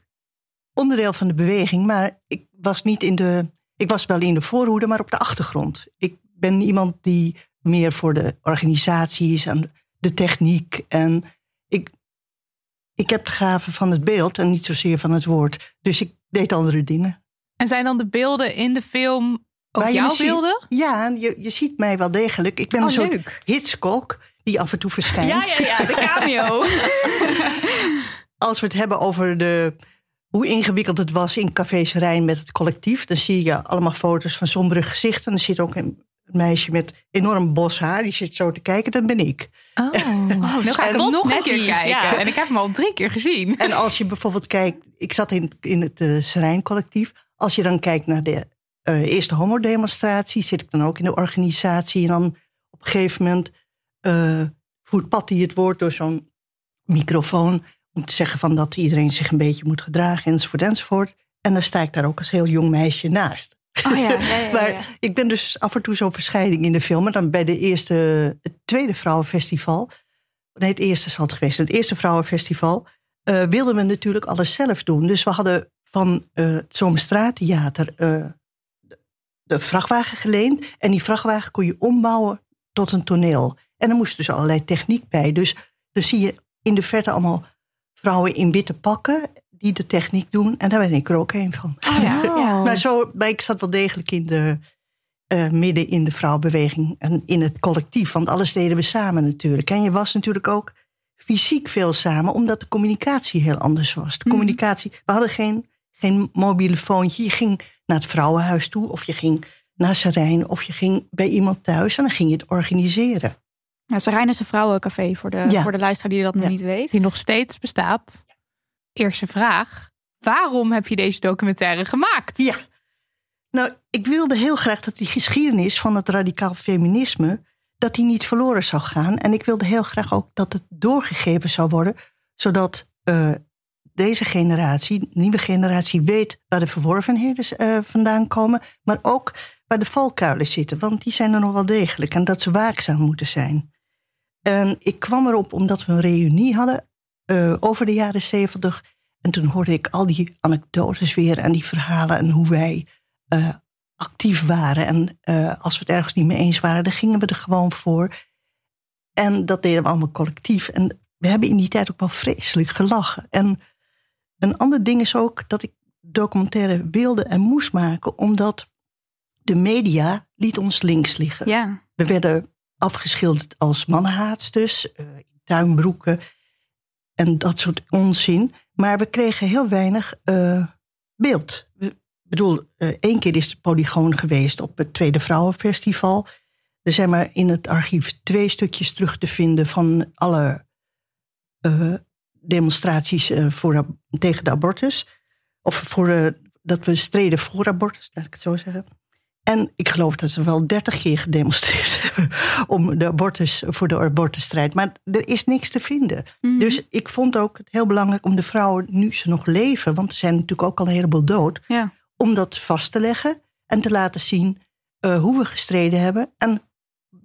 onderdeel van de beweging, maar ik was niet in de. Ik was wel in de voorhoede, maar op de achtergrond. Ik ben iemand die meer voor de organisaties en de techniek. En ik, ik heb de gave van het beeld en niet zozeer van het woord. Dus ik deed andere dingen. En zijn dan de beelden in de film ook Maar je jouw ziet- beelden? Ja, je, je ziet mij wel degelijk. Ik ben Oh, een soort leuk. hitskok die af en toe verschijnt. Ja, ja, ja, de cameo. als we het hebben over de, hoe ingewikkeld het was in Cafés Rijn met het collectief, dan zie je allemaal foto's van sombere gezichten. En er zit ook een meisje met enorm bos haar, die zit zo te kijken, dat ben ik. Oh, nu ga ik hem nog een keer kijken. Ja. En ik heb hem al drie keer gezien. En als je bijvoorbeeld kijkt, ik zat in, in het uh, Serijncollectief, als je dan kijkt naar de uh, eerste homodemonstratie, zit ik dan ook in de organisatie. En dan op een gegeven moment uh, voert Patty het woord door zo'n microfoon om te zeggen van dat iedereen zich een beetje moet gedragen, enzovoort, enzovoort. En dan sta ik daar ook als heel jong meisje naast. Oh ja, ja, maar ik ben dus af en toe zo'n verschijning in de film. En dan bij de eerste, het tweede vrouwenfestival. Nee, het eerste zal het geweest. Het eerste vrouwenfestival. eh, wilden we natuurlijk alles zelf doen. Dus we hadden van eh, het Zomerstraattheater eh, de, de vrachtwagen geleend. En die vrachtwagen kon je ombouwen tot een toneel. En er moest dus allerlei techniek bij. Dus dan zie je in de verte allemaal vrouwen in witte pakken die de techniek doen. En daar ben ik er ook een van. Oh, ja. ja. Maar, zo, maar ik zat wel degelijk in de, eh, midden in de vrouwenbeweging en in het collectief. Want alles deden we samen natuurlijk. En je was natuurlijk ook fysiek veel samen, omdat de communicatie heel anders was. De Mhm. communicatie, we hadden geen, geen mobiele foontje. Je ging naar het vrouwenhuis toe, of je ging naar Serijn, of je ging bij iemand thuis en dan ging je het organiseren. Ja, Serijn is een vrouwencafé voor de, Ja. voor de luisteraar die dat nog Ja. niet weet. Die nog steeds bestaat. Eerste vraag. Waarom heb je deze documentaire gemaakt? Ja. Nou, ik wilde heel graag dat die geschiedenis van het radicaal feminisme... dat die niet verloren zou gaan. En ik wilde heel graag ook dat het doorgegeven zou worden... zodat eh, deze generatie, de nieuwe generatie... weet waar de verworvenheden eh, vandaan komen... maar ook waar de valkuilen zitten. Want die zijn er nog wel degelijk. En dat ze waakzaam moeten zijn. En ik kwam erop omdat we een reunie hadden... eh, over de jaren zeventig... En toen hoorde ik al die anekdotes weer en die verhalen en hoe wij eh, actief waren. En eh, als we het ergens niet mee eens waren, dan gingen we er gewoon voor. En dat deden we allemaal collectief. En we hebben in die tijd ook wel vreselijk gelachen. En een ander ding is ook dat ik documentaire wilde en moest maken, omdat de media liet ons links liggen. Ja. We werden afgeschilderd als mannenhaatsters, eh, in tuinbroeken en dat soort onzin. Maar we kregen heel weinig eh, beeld. Ik bedoel, eh, één keer is het Polygoon geweest op het Tweede Vrouwenfestival. Er zijn maar in het archief twee stukjes terug te vinden van alle eh, demonstraties eh, voor, tegen de abortus. Of voor, eh, dat we streden voor abortus, laat ik het zo zeggen. En ik geloof dat ze wel dertig keer gedemonstreerd hebben om de abortus, voor de abortusstrijd. Maar er is niks te vinden. Mhm. Dus ik vond ook het heel belangrijk om de vrouwen, nu ze nog leven, want er zijn natuurlijk ook al een heleboel dood, Ja. om dat vast te leggen en te laten zien eh, hoe we gestreden hebben en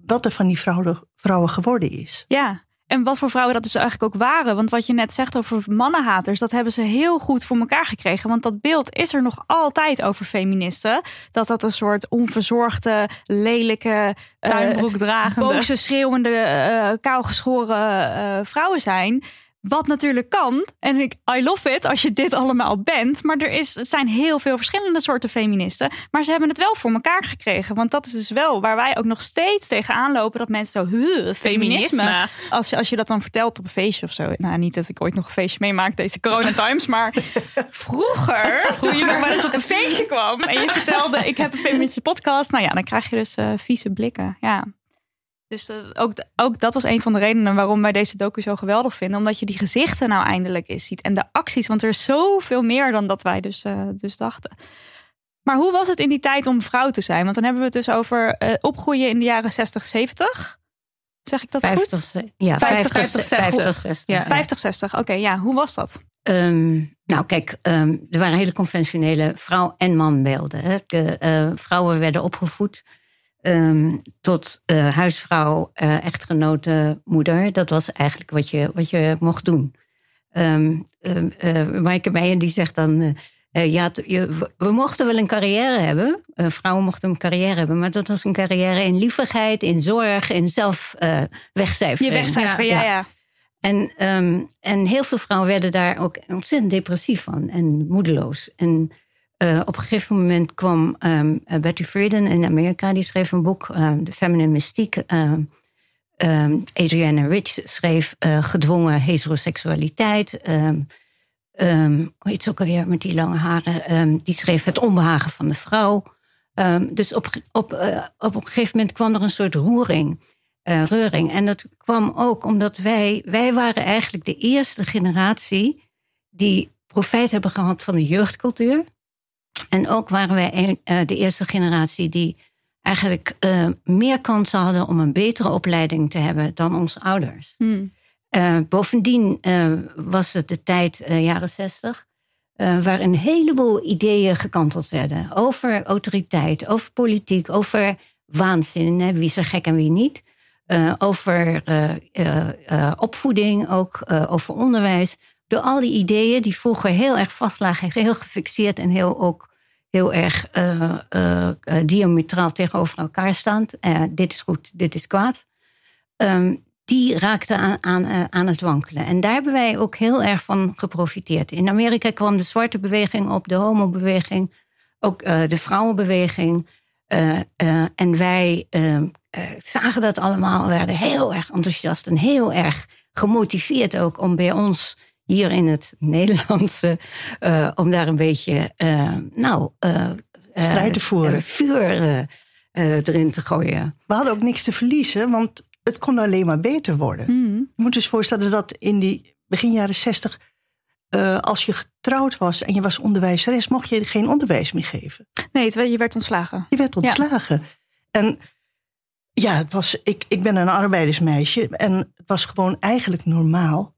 wat er van die vrouwen, vrouwen geworden is. Ja, en wat voor vrouwen dat dus eigenlijk ook waren. Want wat je net zegt over mannenhaters, dat hebben ze heel goed voor elkaar gekregen. Want dat beeld is er nog altijd over feministen. Dat dat een soort onverzorgde, lelijke, eh, Tuinbroekdragende. boze, schreeuwende, eh kaalgeschoren vrouwen zijn. Wat natuurlijk kan. En ik, I love it als je dit allemaal bent. Maar er is, het zijn heel veel verschillende soorten feministen. Maar ze hebben het wel voor elkaar gekregen. Want dat is dus wel waar wij ook nog steeds tegenaan lopen. Dat mensen zo, huh, feminisme. Feminisme. Als je, als je dat dan vertelt op een feestje of zo. Nou, niet dat ik ooit nog een feestje meemaak deze corona times. Maar vroeger, toen je nog wel eens op een feestje kwam. En je vertelde, ik heb een feministische podcast. Nou ja, dan krijg je dus eh, vieze blikken. Ja. Dus eh, ook, ook dat was een van de redenen waarom wij deze docu zo geweldig vinden. Omdat je die gezichten nou eindelijk eens ziet. En de acties, want er is zoveel meer dan dat wij dus, eh, dus dachten. Maar hoe was het in die tijd om vrouw te zijn? Want dan hebben we het dus over eh, opgroeien in de jaren 60, 70. Zeg ik dat 50, goed? ja, 50, 50, 60. 50, 60. Ja. 50, 60. Oké, ja. Hoe was dat? Ehm, nou, kijk, ehm, er waren hele conventionele vrouw- en manbeelden. Hè. De, vrouwen werden opgevoed ehm, tot eh, huisvrouw, eh, echtgenote, moeder. Dat was eigenlijk wat je, wat je mocht doen. Ehm, eh, Maaike Meijer die zegt dan... ja, je, we- mochten wel een carrière hebben. Vrouwen mochten een carrière hebben. Maar dat was een carrière in liefigheid, in zorg, in zelf eh Je wegcijferen. wegcijferen, ja, Ja. ja. En, en heel veel vrouwen werden daar ook ontzettend depressief van en moedeloos. En eh, op een gegeven moment kwam ehm, eh, Betty Friedan in Amerika, die schreef een boek, ehm, The Feminine Mystique. Ehm, Adrienne Rich schreef eh, Gedwongen heteroseksualiteit. Hoe heet ze ook alweer met die lange haren? Die schreef Het onbehagen van de vrouw. Dus op, op, op een gegeven moment kwam er een soort roering reuring. En dat kwam ook omdat wij, wij waren eigenlijk de eerste generatie die profijt hebben gehad van de jeugdcultuur. En ook waren wij een- eh, de eerste generatie die eigenlijk eh, meer kansen hadden om een betere opleiding te hebben dan onze ouders. Hm. Eh, bovendien was het de tijd, jaren zestig, waar een heleboel ideeën gekanteld werden. Over autoriteit, over politiek, over waanzin, hè, wie is er gek en wie niet. Over opvoeding, ook over onderwijs. Door al die ideeën die vroeger heel erg vastlagen, heel gefixeerd en heel ook heel erg uh, uh, diametraal tegenover elkaar staan. dit is goed, dit is kwaad. Um, die raakte aan, aan, aan het wankelen. En daar hebben wij ook heel erg van geprofiteerd. In Amerika kwam de zwarte beweging op, de homobeweging, ook de vrouwenbeweging. en wij ehm, zagen dat allemaal, werden heel erg enthousiast en heel erg gemotiveerd ook om bij ons hier in het Nederlandse, uh, om daar een beetje, uh, nou, uh, strijd te voeren, vuur erin te gooien. We hadden ook niks te verliezen, want het kon alleen maar beter worden. Mm. Je moet dus voorstellen dat in die begin jaren zestig, als je getrouwd was en je was onderwijzeres, mocht je geen onderwijs meer geven. Nee, je werd ontslagen. Je werd ontslagen. En ja, het was, ik, ik ben een arbeidersmeisje en het was gewoon eigenlijk normaal.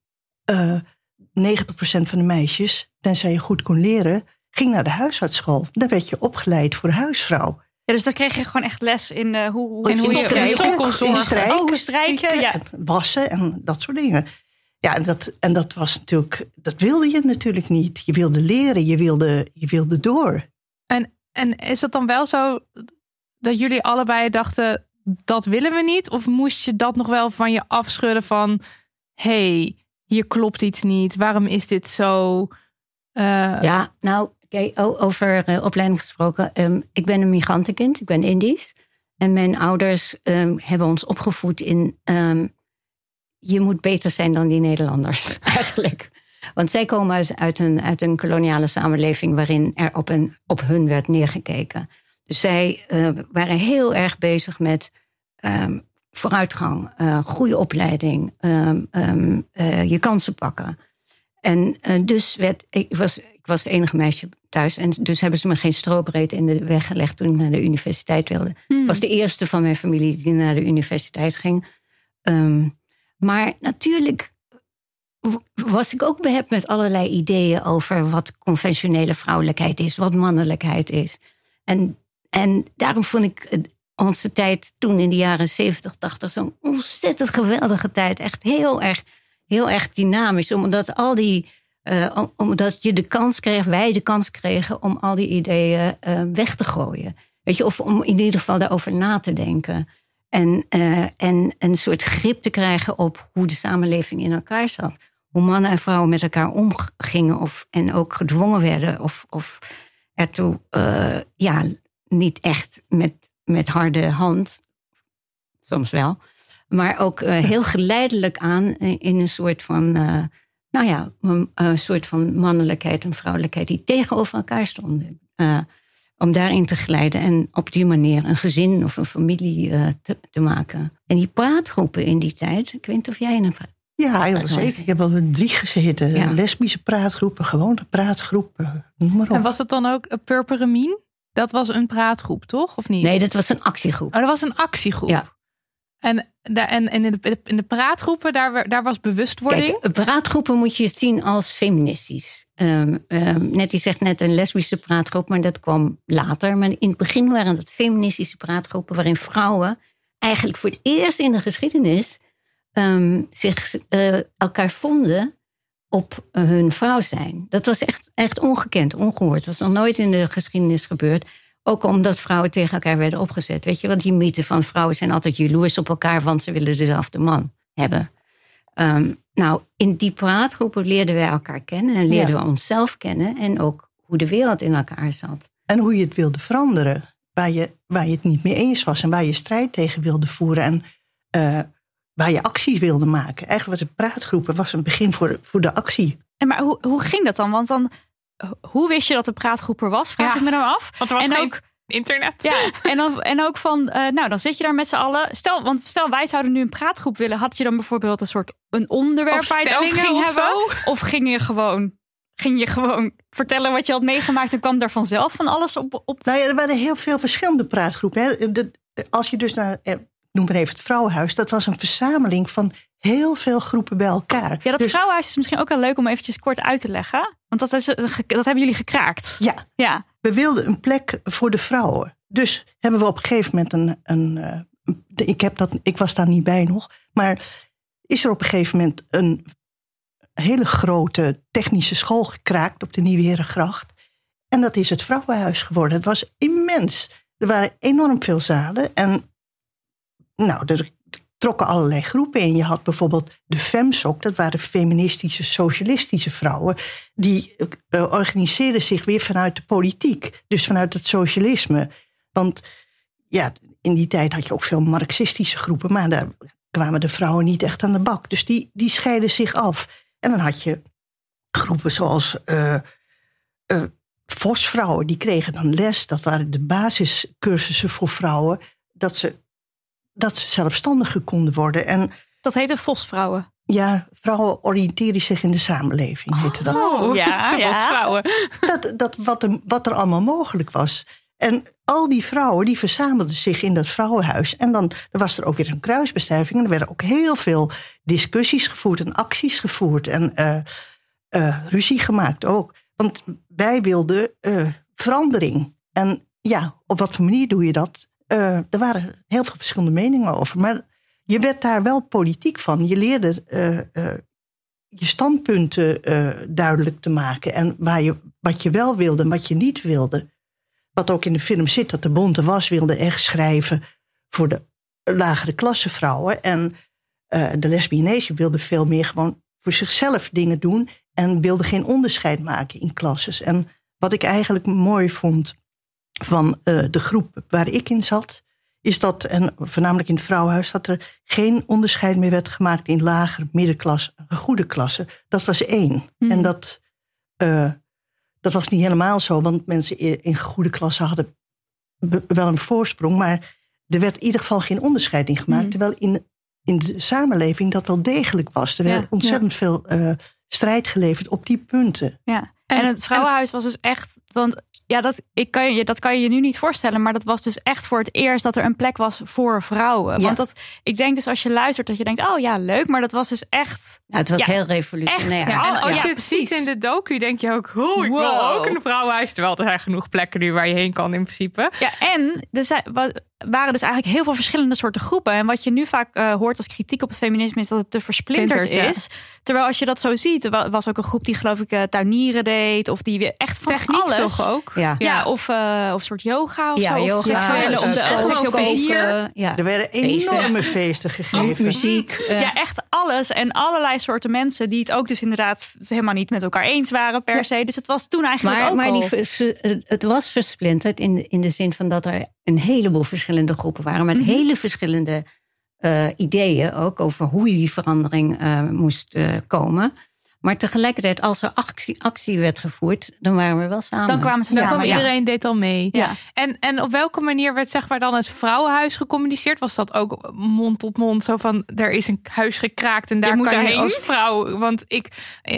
90% van de meisjes, tenzij je goed kon leren, ging naar de huisartsschool. Daar werd je opgeleid voor huisvrouw. Ja, dus dan kreeg je gewoon echt les in uh, hoe, hoe, in hoe je strijken, kon zorgen. Oh, hoe strijken, ja. En wassen en dat soort dingen. Ja, en dat, en dat was natuurlijk, dat wilde je natuurlijk niet. Je wilde leren, je wilde, je wilde door. En, en is het dan wel zo dat jullie allebei dachten, dat willen we niet? Of moest je dat nog wel van je afschudden van, hey, hier klopt iets niet. Waarom is dit zo? Uh... Ja, nou, kijk, over uh, opleiding gesproken. Um, ik ben een migrantenkind, ik ben Indisch. En mijn ouders um, hebben ons opgevoed in... Um, je moet beter zijn dan die Nederlanders, eigenlijk. Want zij komen uit, een, uit een koloniale samenleving... waarin er op, een, op hun werd neergekeken. Dus zij uh, waren heel erg bezig met vooruitgang, uh, goede opleiding, um, um, uh, je kansen pakken. En uh, dus werd, ik was, ik was het enige meisje thuis. En dus hebben ze me geen strobreed in de weg gelegd toen ik naar de universiteit wilde. Hmm. Ik was de eerste van mijn familie die naar de universiteit ging. Um, maar natuurlijk was ik ook behept met allerlei ideeën over wat conventionele vrouwelijkheid is, wat mannelijkheid is. En, en daarom vond ik onze tijd toen in de jaren 70, 80 zo'n ontzettend geweldige tijd. Echt heel erg, heel erg dynamisch. Omdat al die. Uh, omdat je de kans kreeg, wij de kans kregen om al die ideeën uh, weg te gooien. Weet je, of om in ieder geval daarover na te denken. En, uh, en een soort grip te krijgen op hoe de samenleving in elkaar zat. Hoe mannen en vrouwen met elkaar omgingen of, en ook gedwongen werden. Of, of ertoe ja, niet echt met met harde hand, soms wel, maar ook uh, heel geleidelijk aan in een soort van, uh, nou ja, een soort van mannelijkheid en vrouwelijkheid die tegenover elkaar stonden. Uh, om daarin te glijden en op die manier een gezin of een familie te, te, maken. En die praatgroepen in die tijd, ik weet niet of jij in een ja, heel zeker. Ik heb wel drie gezeten. Ja. Lesbische praatgroepen, gewone praatgroepen, noem maar op. En was het dan ook een Purperemien? Dat was een praatgroep, toch? Of niet? Nee, dat was een actiegroep. Oh, dat was een actiegroep. Ja. En, en, en in, de, in de praatgroepen, daar, daar was bewustwording? Kijk, praatgroepen moet je zien als feministisch. Um, um, net, die zegt net een lesbische praatgroep, maar dat kwam later. Maar in het begin waren het feministische praatgroepen... waarin vrouwen eigenlijk voor het eerst in de geschiedenis... Um, zich uh, elkaar vonden op hun vrouw zijn. Dat was echt, echt ongekend, ongehoord. Dat was nog nooit in de geschiedenis gebeurd. Ook omdat vrouwen tegen elkaar werden opgezet. Weet je, want die mythe van vrouwen zijn altijd jaloers op elkaar, want ze willen dezelfde man hebben. Um, nou, in die praatgroepen leerden wij elkaar kennen en leerden ja. we onszelf kennen en ook hoe de wereld in elkaar zat. En hoe je het wilde veranderen, waar je, waar je het niet mee eens was en waar je strijd tegen wilde voeren. En uh, waar je acties wilde maken. Eigenlijk was het praatgroepen was een begin voor, voor de actie. En maar hoe, hoe ging dat dan? Want dan, hoe wist je dat de praatgroep er was? Vraag ja, ik me dan af. Want er was en geen ook, internet. Ja, en, dan, en ook van, uh, nou dan zit je daar met z'n allen. Stel, want stel wij zouden nu een praatgroep willen. Had je dan bijvoorbeeld een soort een onderwerp of waar je het over ging of hebben? Zo? Of ging je gewoon ging je gewoon vertellen wat je had meegemaakt en kwam daar vanzelf van alles op? op? Nou ja, er waren heel veel verschillende praatgroepen. Hè. De, als je dus naar noem maar even het Vrouwenhuis. Dat was een verzameling van heel veel groepen bij elkaar. Ja, dat Dus- Vrouwenhuis is misschien ook wel leuk om eventjes kort uit te leggen. Want dat, is, dat hebben jullie gekraakt. Ja, Ja, we wilden een plek voor de vrouwen. Dus hebben we op een gegeven moment een. een eh, ik, heb dat, ik was daar niet bij nog. Maar is er op een gegeven moment een, hele grote technische school gekraakt op de Nieuwe Herengracht. En dat is het vrouwenhuis geworden. Het was immens. Er waren enorm veel zalen. En nou, er trokken allerlei groepen in. Je had bijvoorbeeld de FEMSOC, dat waren feministische, socialistische vrouwen. Die uh, organiseerden zich weer vanuit de politiek. Dus vanuit het socialisme. Want ja, in die tijd had je ook veel marxistische groepen. Maar daar kwamen de vrouwen niet echt aan de bak. Dus die, die scheiden zich af. En dan had je groepen zoals uh, Vosvrouwen, die kregen dan les. Dat waren de basiscursussen voor vrouwen. Dat ze, dat ze zelfstandiger konden worden. En, dat heette Vosvrouwen. Ja, vrouwen oriënteren zich in de samenleving, heette dat. Oh, ja, ja. Vosvrouwen. Dat, dat wat, er, wat er allemaal mogelijk was. En al die vrouwen die verzamelden zich in dat vrouwenhuis. En dan, dan was er ook weer een kruisbestuiving. En er werden ook heel veel discussies gevoerd en acties gevoerd. En uh, uh, ruzie gemaakt ook. Want wij wilden uh, verandering. En ja, op wat voor manier doe je dat? Er waren heel veel verschillende meningen over. Maar je werd daar wel politiek van. Je leerde je standpunten duidelijk te maken. En waar je, wat je wel wilde en wat je niet wilde wat ook in de film zit, dat de Bonte Was wilde echt schrijven voor de lagere klasse vrouwen. En de lesbienese wilde veel meer gewoon voor zichzelf dingen doen en wilde geen onderscheid maken in klasses. En wat ik eigenlijk mooi vond van uh, de groep waar ik in zat, is dat, en voornamelijk in het vrouwenhuis, dat er geen onderscheid meer werd gemaakt in lager, middenklasse, goede klasse. Dat was één. Mhm. En dat, uh, dat was niet helemaal zo, want mensen in goede klassen hadden wel een voorsprong, maar er werd in ieder geval geen onderscheid in gemaakt. Mhm. Terwijl in, in de samenleving dat wel degelijk was. Er werd Ja, ontzettend veel eh, strijd geleverd op die punten. Ja. En, het vrouwenhuis was dus echt. Want ja, dat, ik kan je, dat kan je je nu niet voorstellen. Maar dat was dus echt voor het eerst dat er een plek was voor vrouwen. Ja. Want dat, ik denk dus als je luistert dat je denkt: oh ja, leuk. Maar dat was dus echt. Nou, het was Ja, heel revolutionair. echt, Ja, en als ja, je het ziet in de docu, denk je ook... Oh, ik wil Wow. ook een vrouwenhuis. Terwijl er zijn genoeg plekken nu waar je heen kan in principe. Ja, en er zijn, wa- waren dus eigenlijk heel veel verschillende soorten groepen. En wat je nu vaak eh, hoort als kritiek op het feminisme is dat het te versplinterd Splinterd, is. Terwijl als je dat zo ziet, er wa- was ook een groep die geloof ik eh, tuinieren deed. Of die weer echt van Techniek alles. toch ook? Ja. Ja, of, eh, of soort yoga of Ja, zo. Of seksuele, eh, om de, plezier. ja. Er werden enorme feesten gegeven. muziek. eh, Ja, echt alles. En allerlei soorten mensen die het ook dus inderdaad helemaal niet met elkaar eens waren per se. Dus het was toen eigenlijk maar ook maar al... die, het was versplinterd in, de- in de zin van dat er een heleboel verschillende groepen waren. Met Mhm. hele verschillende eh, ideeën ook over hoe die verandering eh, moest komen. Maar tegelijkertijd, als er actie, actie werd gevoerd, dan waren we wel samen. Dan kwamen ze Dan samen. kwam ja. iedereen deed al mee. Ja. En, en op welke manier werd zeg maar dan het vrouwenhuis gecommuniceerd? Was dat ook mond tot mond? Zo van, er is een huis gekraakt en daar moet kan je daarheen. als vrouw... Want ik,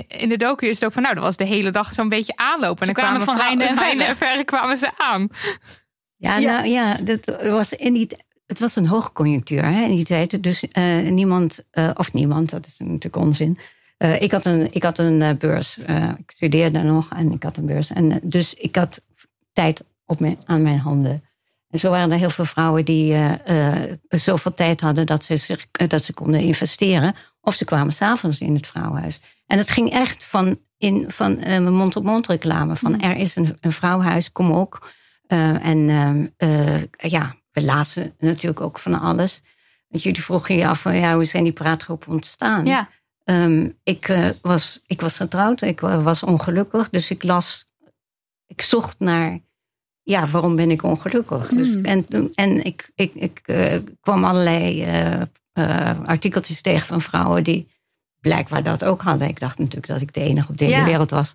in de docu is het ook van, nou, dat was de hele dag zo'n beetje aanlopen. Ze en dan kwamen van heinde en heinde verre kwamen ze aan. Ja, Ja. nou ja, dat was in die, het was een hoogconjunctuur hè, in die tijd. Dus eh, niemand, eh, of niemand, dat is natuurlijk onzin. Eh, ik had een, ik had een eh, beurs. Eh, ik studeerde nog en ik had een beurs. En, dus ik had tijd op mijn, aan mijn handen. En zo waren er heel veel vrouwen die zoveel tijd hadden dat ze, zich, dat ze konden investeren. Of ze kwamen s'avonds in het vrouwenhuis. En het ging echt van, in, van mond-op-mond reclame. Van er is een, een vrouwenhuis, kom ook. En ehm, eh, ja, we lazen natuurlijk ook van alles. Want jullie vroegen je af van ja, hoe zijn die praatgroepen ontstaan? Ja. Ehm, ik, eh, was, ik was getrouwd, ik wa- was ongelukkig. Dus ik las, ik zocht naar, ja, waarom ben ik ongelukkig? Dus, Hmm. en en ik, ik, ik eh, kwam allerlei eh, artikeltjes tegen van vrouwen die blijkbaar dat ook hadden. Ik dacht natuurlijk dat ik de enige op de hele Ja. wereld was.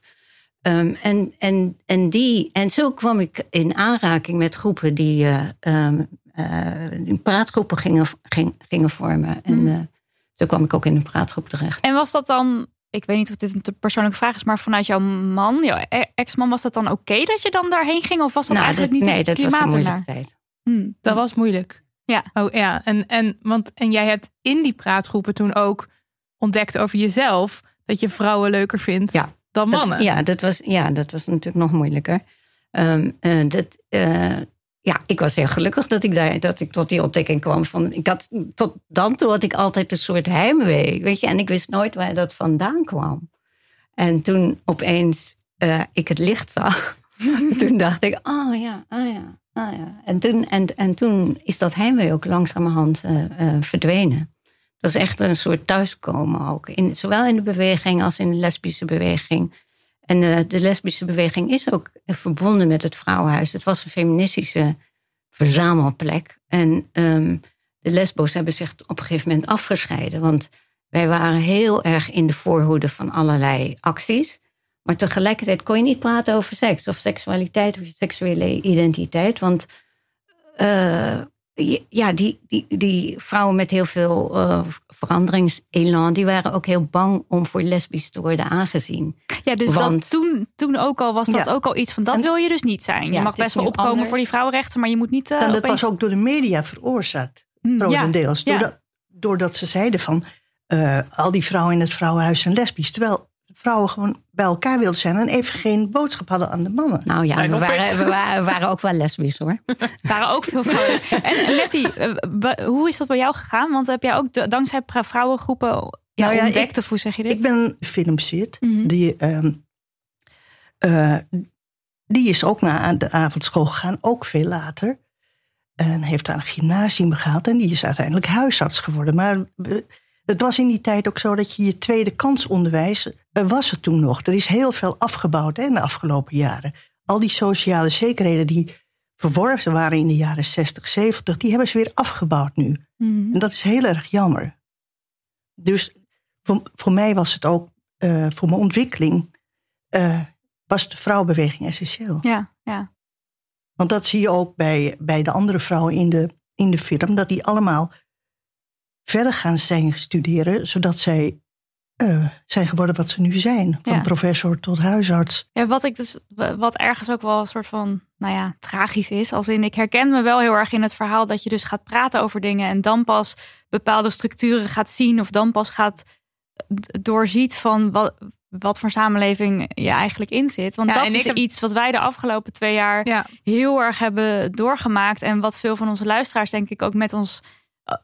Ehm, en, en, en, die, en zo kwam ik in aanraking met groepen die eh, ehm, eh, praatgroepen gingen, ging, gingen vormen. En Zo kwam ik ook in een praatgroep terecht. En was dat dan, ik weet niet of dit een te persoonlijke vraag is, maar vanuit jouw man, jouw e- ex-man, was dat dan oké dat je dan daarheen ging? Of was dat Nou, eigenlijk dat- niet nee, het dat was een klimaat moeilijke ernaar? tijd. Hmm. Dat was moeilijk. Ja. Oh ja, en, en, want, en jij hebt in die praatgroepen toen ook ontdekt over jezelf dat je vrouwen leuker vindt Ja. dan Dat- mannen. ja, dat was, ja, dat was natuurlijk nog moeilijker. Ehm, eh, dat, eh, ja, ik was heel gelukkig dat ik, daar, dat ik tot die ontdekking kwam. Van, ik had, tot dan toe had ik altijd een soort heimwee. Weet je, en ik wist nooit waar dat vandaan kwam. En toen opeens uh, ik het licht zag, toen dacht ik, oh ja, oh ja, oh ja. En toen, en, en toen is dat heimwee ook langzamerhand uh, uh, verdwenen. Dat is echt een soort thuiskomen ook. In, zowel in de beweging als in de lesbische beweging. En de lesbische beweging is ook verbonden met het vrouwenhuis. Het was een feministische verzamelplek. En um, de lesbo's hebben zich op een gegeven moment afgescheiden. Want wij waren heel erg in de voorhoede van allerlei acties. Maar tegelijkertijd kon je niet praten over seks of seksualiteit of seksuele identiteit. Want uh, ja, die, die, die vrouwen met heel veel uh, veranderingselan, die waren ook heel bang om voor lesbisch te worden aangezien. Ja, dus Want, dat, toen, toen ook al was dat Ja. ook al iets van dat En- wil je dus niet zijn. Ja, je mag best wel opkomen anders. voor die vrouwenrechten, maar je moet niet. eh, en dat opeens- was ook door de media veroorzaakt, Mm, ja. grotendeels. ja. Doordat, doordat ze zeiden van, eh, al die vrouwen in het vrouwenhuis zijn lesbisch. Terwijl vrouwen gewoon bij elkaar wilden zijn en even geen boodschap hadden aan de mannen. nou ja, we waren, we, waren, we waren ook wel lesbisch hoor. Er waren ook veel vrouwen. en Letty, eh, hoe is dat bij jou gegaan? Want heb jij ook dankzij vrouwengroepen ja, Nou ja, ontdekt? ik- of hoe zeg je dit? Ik ben filmzit. Mhm. Die, ehm, eh, die is ook naar de avondschool gegaan, ook veel later. En heeft daar een gymnasium gehaald. En die is uiteindelijk huisarts geworden. Maar eh, het was in die tijd ook zo dat je je tweede kansonderwijs... eh, was er toen nog. Er is heel veel afgebouwd hè, in de afgelopen jaren. Al die sociale zekerheden die verworven waren in de jaren 60, 70... die hebben ze weer afgebouwd nu. Mhm. En dat is heel erg jammer. Dus voor, voor mij was het ook, eh, voor mijn ontwikkeling, eh, was de vrouwenbeweging essentieel. Ja, ja. Want dat zie je ook bij, bij de andere vrouwen in de, in de film, dat die allemaal verder gaan zijn studeren, zodat zij eh, zijn geworden wat ze nu zijn. Van Ja. professor tot huisarts. Ja, wat ik dus, wat ergens ook wel een soort van, nou ja, tragisch is. Als in, ik herken me wel heel erg in het verhaal dat je dus gaat praten over dingen en dan pas bepaalde structuren gaat zien of dan pas gaat d- doorziet van wat, wat voor samenleving je eigenlijk in zit. Want Ja, dat is heb- iets wat wij de afgelopen twee jaar Ja. heel erg hebben doorgemaakt. En wat veel van onze luisteraars denk ik ook met ons...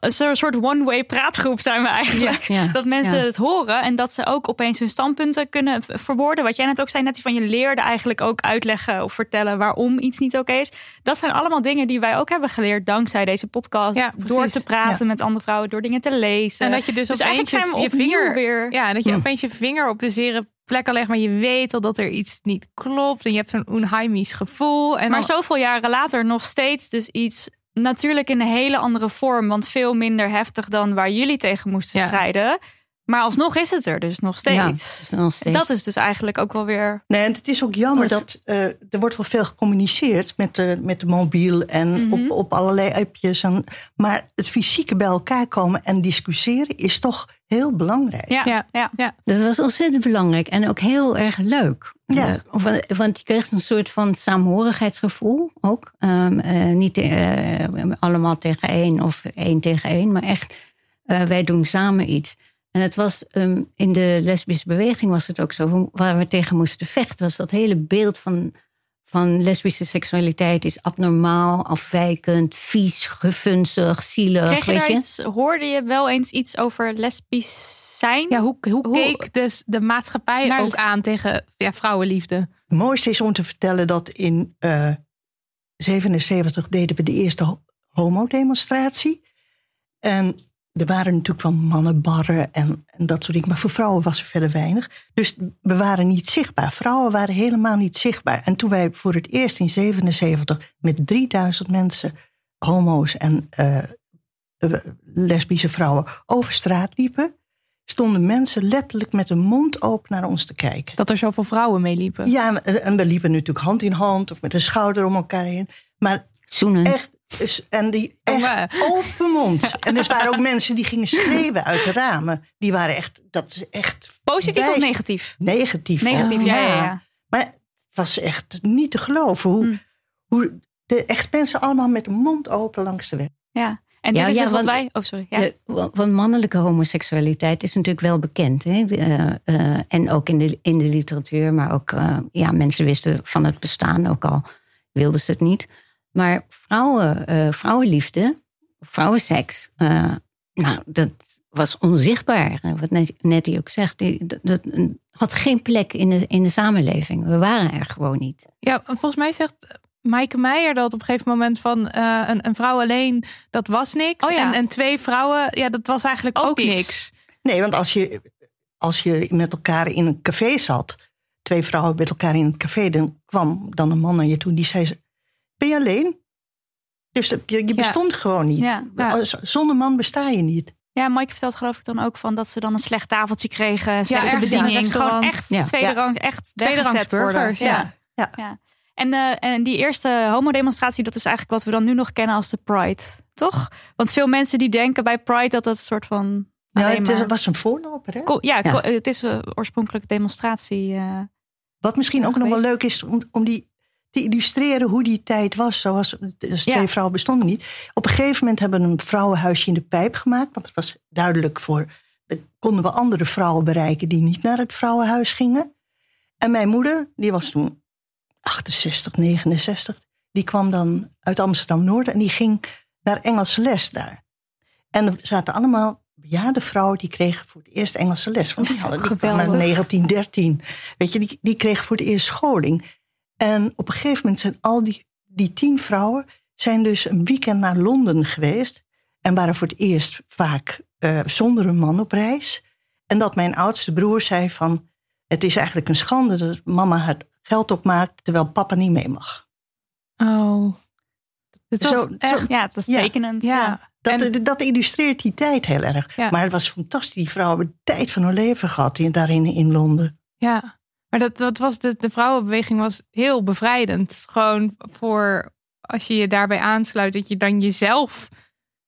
Een soort one-way praatgroep zijn we eigenlijk. Ja. Dat mensen Ja. het horen en dat ze ook opeens hun standpunten kunnen verwoorden. Wat jij net ook zei, net van je leerde eigenlijk ook uitleggen of vertellen waarom iets niet oké is. Dat zijn allemaal dingen die wij ook hebben geleerd dankzij deze podcast. Ja, door te praten met andere vrouwen, door dingen te lezen. En dat je dus, dus opeens eigenlijk zijn we je, vinger weer... Ja, dat je Hm. opeens je vinger op de zere plekken legt, maar je weet al dat er iets niet klopt. En je hebt zo'n onheimisch gevoel. En maar zoveel jaren later nog steeds dus iets... Natuurlijk in een hele andere vorm, want veel minder heftig dan waar jullie tegen moesten Ja. strijden. Maar alsnog is het er dus nog steeds. Ja, het is nog steeds. Dat is dus eigenlijk ook wel weer. Nee, en het is ook jammer dat eh, er wordt wel veel gecommuniceerd met de, met de mobiel en Mhm. op, op allerlei appjes. En, maar het fysieke bij elkaar komen en discussiëren is toch heel belangrijk. Ja, Ja. ja. ja. Dat was ontzettend belangrijk en ook heel erg leuk. Ja. Eh, want, want je kreeg een soort van saamhorigheidsgevoel ook. Ehm, eh, niet eh, allemaal tegen één of één tegen één, maar echt eh, wij doen samen iets. En het was ehm, in de lesbische beweging was het ook zo, waar we tegen moesten vechten, was dat hele beeld van, van lesbische seksualiteit is abnormaal, afwijkend, vies, gefunzig, zielig. Kreeg je weet daar je? iets, hoorde je wel eens iets over lesbisch zijn? ja, hoe, hoe, Hoe- keek dus de maatschappij Naar- ook aan tegen ja, vrouwenliefde? Het mooiste is om te vertellen dat in eh 77 deden we de eerste ho- homodemonstratie. En er waren natuurlijk wel mannenbarren en, en dat soort dingen. Maar voor vrouwen was er verder weinig. Dus we waren niet zichtbaar. Vrouwen waren helemaal niet zichtbaar. En toen wij voor het eerst in 77 met 3000 mensen, homo's en eh, eh, lesbische vrouwen, over straat liepen, stonden mensen letterlijk met hun mond open naar ons te kijken. Dat er zoveel vrouwen meeliepen. Ja, en en we liepen natuurlijk hand in hand of met een schouder om elkaar heen. Maar Zoenen. echt, is- en die echt open mond. En er waren ook mensen die gingen schreeuwen uit de ramen. Die waren echt, dat is echt Positief of negatief? negatief. Negatief, ja, ja, ja. Maar het was echt niet te geloven hoe, Hm. hoe de echt mensen allemaal met de mond open langs de weg. ja. En dit Ja, is ja, dus wat want- wij... Oh, sorry. Ja. De- wa- want mannelijke homoseksualiteit is natuurlijk wel bekend. Hè? Eh, eh, en ook in de, in de literatuur. Maar ook, eh, ja, mensen wisten van het bestaan, ook al wilden ze het niet. Maar vrouwen, eh, vrouwenliefde, vrouwenseks, eh, nou, dat, was onzichtbaar. En Wat net- Nettie ook zegt, die, dat, dat had geen plek in de, in de samenleving. We waren er gewoon niet. Ja, volgens mij zegt Maaike Meijer dat op een gegeven moment van eh, een, een vrouw alleen, dat was niks. Oh ja. en, en twee vrouwen, ja, dat was eigenlijk ook, Ook niks. niks. Nee, want als je, als je met elkaar in een café zat, twee vrouwen met elkaar in het café, dan kwam dan een man naar je toe die zei: Ben je alleen? Dus dat- je, je bestond gewoon niet. Ja, ja. Z- Zonder man besta je niet. Ja, Mike vertelt geloof ik dan ook van dat ze dan een slecht tafeltje kregen, slechte ergens bediening, gewoon echt Ja. tweede Ja. rang, echt weggezet worden. burgers, ja. Ja. En, eh, en die eerste homodemonstratie, dat is eigenlijk wat we dan nu nog kennen als de Pride, toch? Want veel mensen die denken bij Pride dat dat een soort van Ja, het maar- was een voorloper. Hè? Ko- ja, Ja. ko- het is eh, oorspronkelijk demonstratie. eh, Wat misschien ook nog wel leuk is om, om die te illustreren hoe die tijd was. Zoals dus twee Ja. vrouwen bestonden niet. Op een gegeven moment hebben we een vrouwenhuisje in de pijp gemaakt. Want het was duidelijk voor. Dan konden we andere vrouwen bereiken die niet naar het vrouwenhuis gingen. En mijn moeder, die was toen 68, 69. Die kwam dan uit Amsterdam Noord en die ging naar Engelse les daar. En er zaten allemaal bejaarde vrouwen die kregen voor het eerst Engelse les. Want die hadden die kwamen in geweldig. 1913. Weet je, die, die kregen voor het eerst scholing. En op een gegeven moment zijn al die, die tien vrouwen zijn dus een weekend naar Londen geweest. En waren voor het eerst vaak eh, zonder een man op reis. En dat mijn oudste broer zei van... het is eigenlijk een schande dat mama het geld opmaakt... terwijl papa niet mee mag. Oh. Het was Zo- zo- echt, ja, dat is Ja. tekenend. ja. Dat, En- dat illustreert die tijd heel erg. Ja. Maar het was fantastisch. Die vrouwen hebben de tijd van hun leven gehad in, daarin in Londen. Ja, maar dat, dat was de, de vrouwenbeweging was heel bevrijdend. Gewoon voor als je je daarbij aansluit, dat je dan jezelf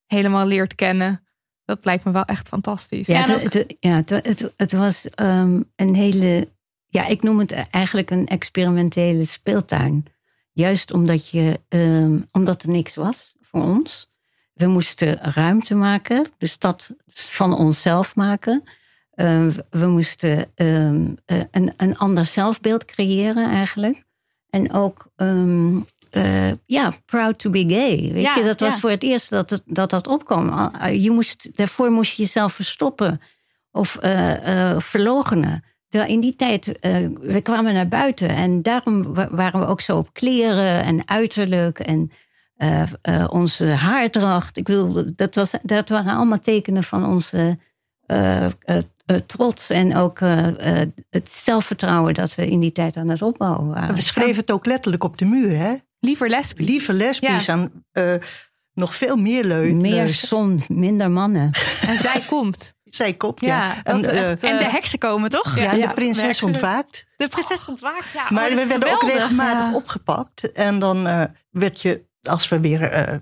helemaal leert kennen. Dat lijkt me wel echt fantastisch. Ja, het, het, ja, het, het, het was ehm, een hele, ja, ik noem het eigenlijk een experimentele speeltuin. Juist omdat, je, ehm, omdat er niks was voor ons. We moesten ruimte maken, de stad van onszelf maken. Ehm, we moesten ehm, eh, een, een ander zelfbeeld creëren eigenlijk. En ook, ehm, eh, ja, proud to be gay. Weet Ja, je, dat was ja. voor het eerst dat het, dat, dat opkwam. Al- Je moest, daarvoor moest je jezelf verstoppen of eh eh verlogenen. Terwijl in die tijd, eh, we kwamen naar buiten en daarom wa- waren we ook zo op kleren en uiterlijk en eh, eh, onze haardracht. Ik bedoel, dat, was, dat waren allemaal tekenen van onze eh, eh, eh, trots en ook eh, eh, het zelfvertrouwen dat we in die tijd aan het opbouwen waren. En we schreven het ook letterlijk op de muur. Hè? Liever lesbisch. Lieve lesbisch aan eh, nog veel meer leu Meer zon, minder mannen. En zij komt. Zij kop, ja. Ja, en, eh, echt, En de heksen komen, toch? ja, en de prinses ontwaakt. De prinses ontwaakt, ja. Maar oh, we werden ook regelmatig Ja. opgepakt. En dan eh, werd je, als we weer eh,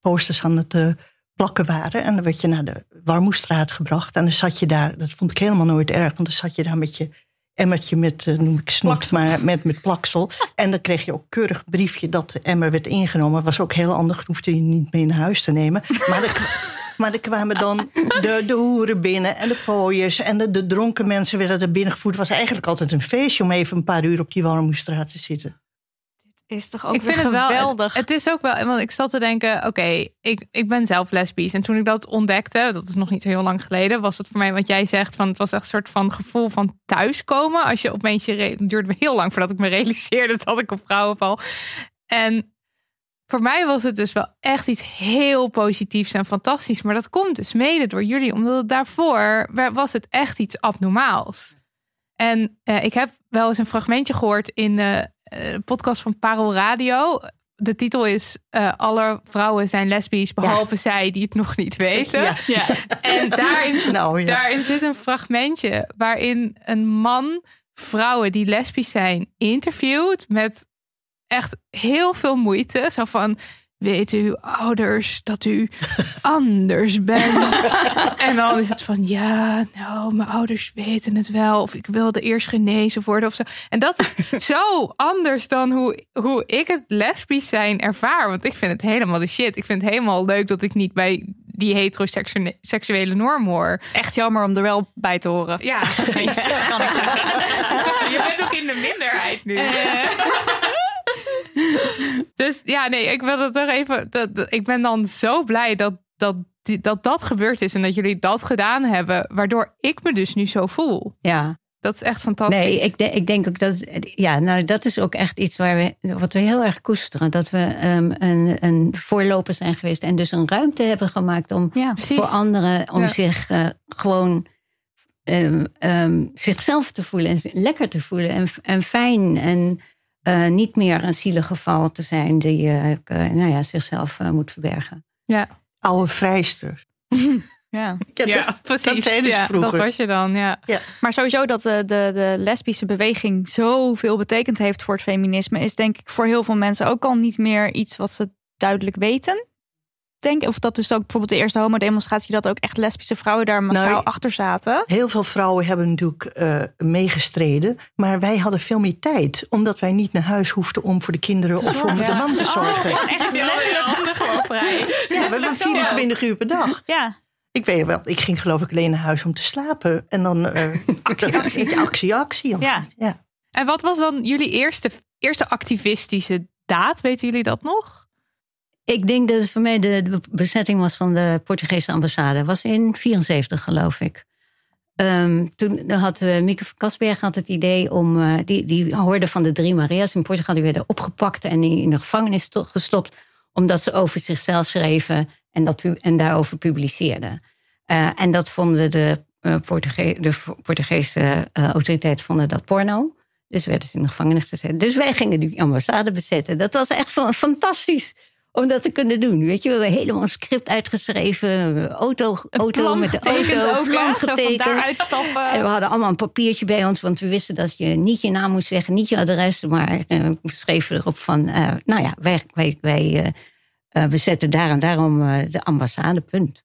posters aan het eh, plakken waren... en dan werd je naar de Warmoestraat gebracht. En dan zat je daar, dat vond ik helemaal nooit erg... want dan zat je daar met je emmertje met, eh, noem ik snoep, Plaksel. maar met, met plaksel. En dan kreeg je ook keurig briefje dat de emmer werd ingenomen. was ook heel handig, hoefde je niet mee naar huis te nemen. Maar er, maar er kwamen dan de, de hoeren binnen en de pooiers... en de, de dronken mensen werden er binnengevoerd. Het was eigenlijk altijd een feestje om even een paar uur op die Warmoestraat te zitten. Is toch ook ik vind het wel. Het, het is ook wel, want ik zat te denken: oké, ik, ik ben zelf lesbisch. En toen ik dat ontdekte, dat is nog niet zo heel lang geleden, was het voor mij wat jij zegt: van het was echt een soort van gevoel van thuiskomen. Als je opeens je. Het duurde heel lang voordat ik me realiseerde dat ik op vrouwen val. En voor mij was het dus wel echt iets heel positiefs en fantastisch. Maar dat komt dus mede door jullie, omdat het daarvoor wa- was het echt iets abnormaals. En eh, ik heb wel eens een fragmentje gehoord in eh, eh, podcast van Parel Radio. De titel is eh, Alle vrouwen zijn lesbisch, behalve zij die het nog niet weten. Ja. Ja. En daarin, Nou, ja. daarin zit een fragmentje waarin een man vrouwen die lesbisch zijn interviewt met echt heel veel moeite. Zo van, weten uw ouders dat u anders bent? en dan is het van, ja, nou, mijn ouders weten het wel. Of ik wilde eerst genezen worden of zo. En dat is zo anders dan hoe, hoe ik het lesbisch zijn ervaar. Want ik vind het helemaal de shit. Ik vind het helemaal leuk dat ik niet bij die heteroseksuele norm hoor. Echt jammer om er wel bij te horen. Ja, precies. kan ik zeggen. Je bent ook in de minderheid nu. dus ja, nee, ik wil het toch even. Dat, dat- ik ben dan zo blij dat, dat dat dat gebeurd is en dat jullie dat gedaan hebben, waardoor ik me dus nu zo voel. Ja, Dat is echt fantastisch. nee, ik, de- ik denk ook dat. Ja, nou, dat is ook echt iets waar we, wat we heel erg koesteren. Dat we ehm, een, een voorloper zijn geweest en dus een ruimte hebben gemaakt om Ja. Voor anderen om Ja. zich eh, gewoon ehm, ehm, zichzelf te voelen en lekker te voelen en, en fijn en eh, niet meer een zielig geval te zijn die eh, eh, nou ja, zichzelf eh, moet verbergen. Ja, Oude vrijster. Ja. ja precies. Dat zeiden ze ja, vroeger. dat was je dan, ja. Maar sowieso dat de, de, de lesbische beweging zoveel betekend heeft voor het feminisme, is denk ik voor heel veel mensen ook al niet meer iets wat ze duidelijk weten. Denk, of dat is ook bijvoorbeeld de eerste homodemonstratie, dat ook echt lesbische vrouwen daar massaal Nou, achter zaten. Heel veel vrouwen hebben natuurlijk eh, meegestreden. Maar wij hadden veel meer tijd. Omdat wij niet naar huis hoefden om voor de kinderen of voor Ja. de man te zorgen. Echt letterlijk handen gewoon vrij. Ja, we hebben 24 uur per dag. Ja, Ik weet wel, ik ging geloof ik alleen naar huis om te slapen. En dan eh actie, actie, actie, actie. ja. Ja. En wat was dan jullie eerste, eerste activistische daad? Weten jullie dat nog? Ik denk dat het voor mij de, bezetting was van de Portugese ambassade. Was in 74 geloof ik. Ehm, toen had uh, Mieke Kasberg had het idee om... eh, die, die hoorde van de drie Maria's in Portugal. Die werden opgepakt en in de gevangenis to- gestopt. Omdat ze over zichzelf schreven en, dat, en daarover publiceerden. Eh, en dat vonden de, Portuge- de Portugese autoriteiten vonden dat porno. Dus werden ze in de gevangenis gezet. Dus wij gingen die ambassade bezetten. Dat was echt fa- fantastisch om dat te kunnen doen. Weet je, we hebben helemaal een script uitgeschreven. Auto, auto plan met de auto, ook, plan getekend. En we hadden allemaal een papiertje bij ons, want we wisten dat je niet je naam moest zeggen, niet je adres, maar eh, we schreven erop van, eh, nou ja, wij, wij, wij eh, eh, we zetten daar en daarom eh, de ambassade, punt.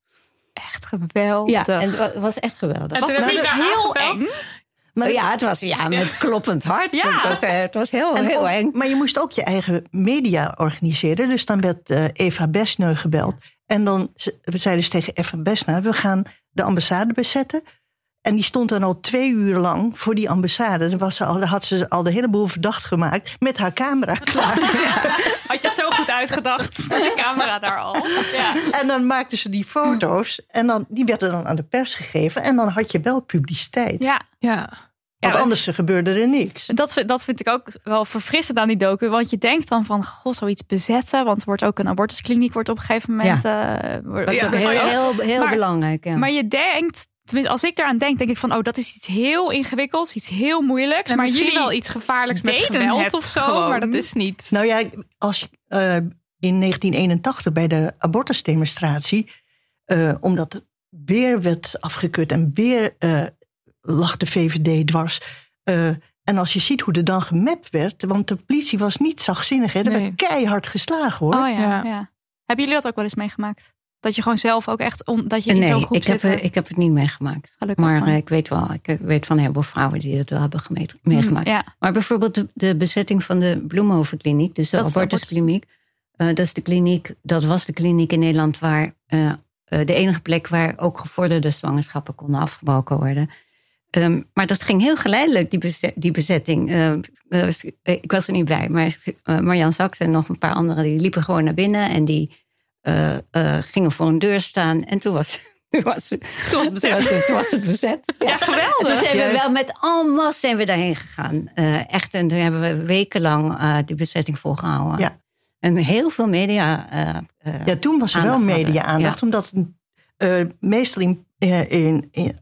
Echt geweldig. Ja, en het wa- het was echt geweldig. Was het heb niet heel aangebeld? eng? Maar, ja, het was ja, met kloppend hart. Ja. Het, was, eh, het was heel, en heel eng. maar je moest ook je eigen media organiseren. Dus dan werd eh, Eva Besneu gebeld. En dan zeiden ze tegen Eva Besneu... we gaan de ambassade bezetten. En die stond dan al twee uur lang voor die ambassade. Dan was ze al, had ze al de hele boel verdacht gemaakt met haar camera klaar. Had je het zo goed uitgedacht? Met de camera daar al. Ja. En dan maakten ze die foto's en dan, die werden dan aan de pers gegeven. En dan had je wel publiciteit. Ja. Ja. Want Ja, anders gebeurde er niks. Dat, vind- dat vind ik ook wel verfrissend aan die docu. Want je denkt dan van, goh, zoiets bezetten. Want er wordt ook een abortuskliniek wordt op een gegeven moment... eh, wordt- Dat is ook heel, heel, heel Maar- belangrijk. Ja. Maar je denkt, tenminste als ik daaraan denk, denk ik van... oh, dat is iets heel ingewikkelds, iets heel moeilijks. En maar misschien jullie wel iets gevaarlijks met geweld of zo, gewoon. maar dat is niet. Nou ja, als eh, in 1981 bij de abortusdemonstratie, eh, omdat er weer werd afgekeurd en weer eh, lag de VVD dwars. eh, en als je ziet hoe er dan gemapt werd, want de politie was niet zachtzinnig, hè, er Nee. werd keihard geslagen hoor. Oh ja, Ja. ja. Hebben jullie dat ook wel eens meegemaakt? Dat je gewoon zelf ook echt, on, dat je in nee, zo'n groep ik heb, zit. eh, ik heb het niet meegemaakt. Gelukkig maar ik weet wel, ik weet van een heleboel vrouwen die het wel hebben geme- meegemaakt. Ja, Maar bijvoorbeeld de, de bezetting van de Bloemhovenkliniek, dus de Dat abortuskliniek. eh, dat is de kliniek, dat was de kliniek in Nederland waar eh, eh, de enige plek waar ook gevorderde zwangerschappen konden afgebroken worden. Ehm, maar dat ging heel geleidelijk, die, die bezetting. Ik was er niet bij, maar Marjan Saks en nog een paar anderen die liepen gewoon naar binnen en die gingen voor een deur staan. En toen was, toen was, toen was het bezet. Toen was het bezet. Ja. ja geweldig. En toen zijn we wel met en masse zijn we daarheen gegaan. Eh, echt, en toen hebben we wekenlang eh die bezetting volgehouden. Ja. En heel veel media. eh, eh, Ja, toen was er wel media-aandacht, Ja. omdat eh, meestal in, eh, in, in-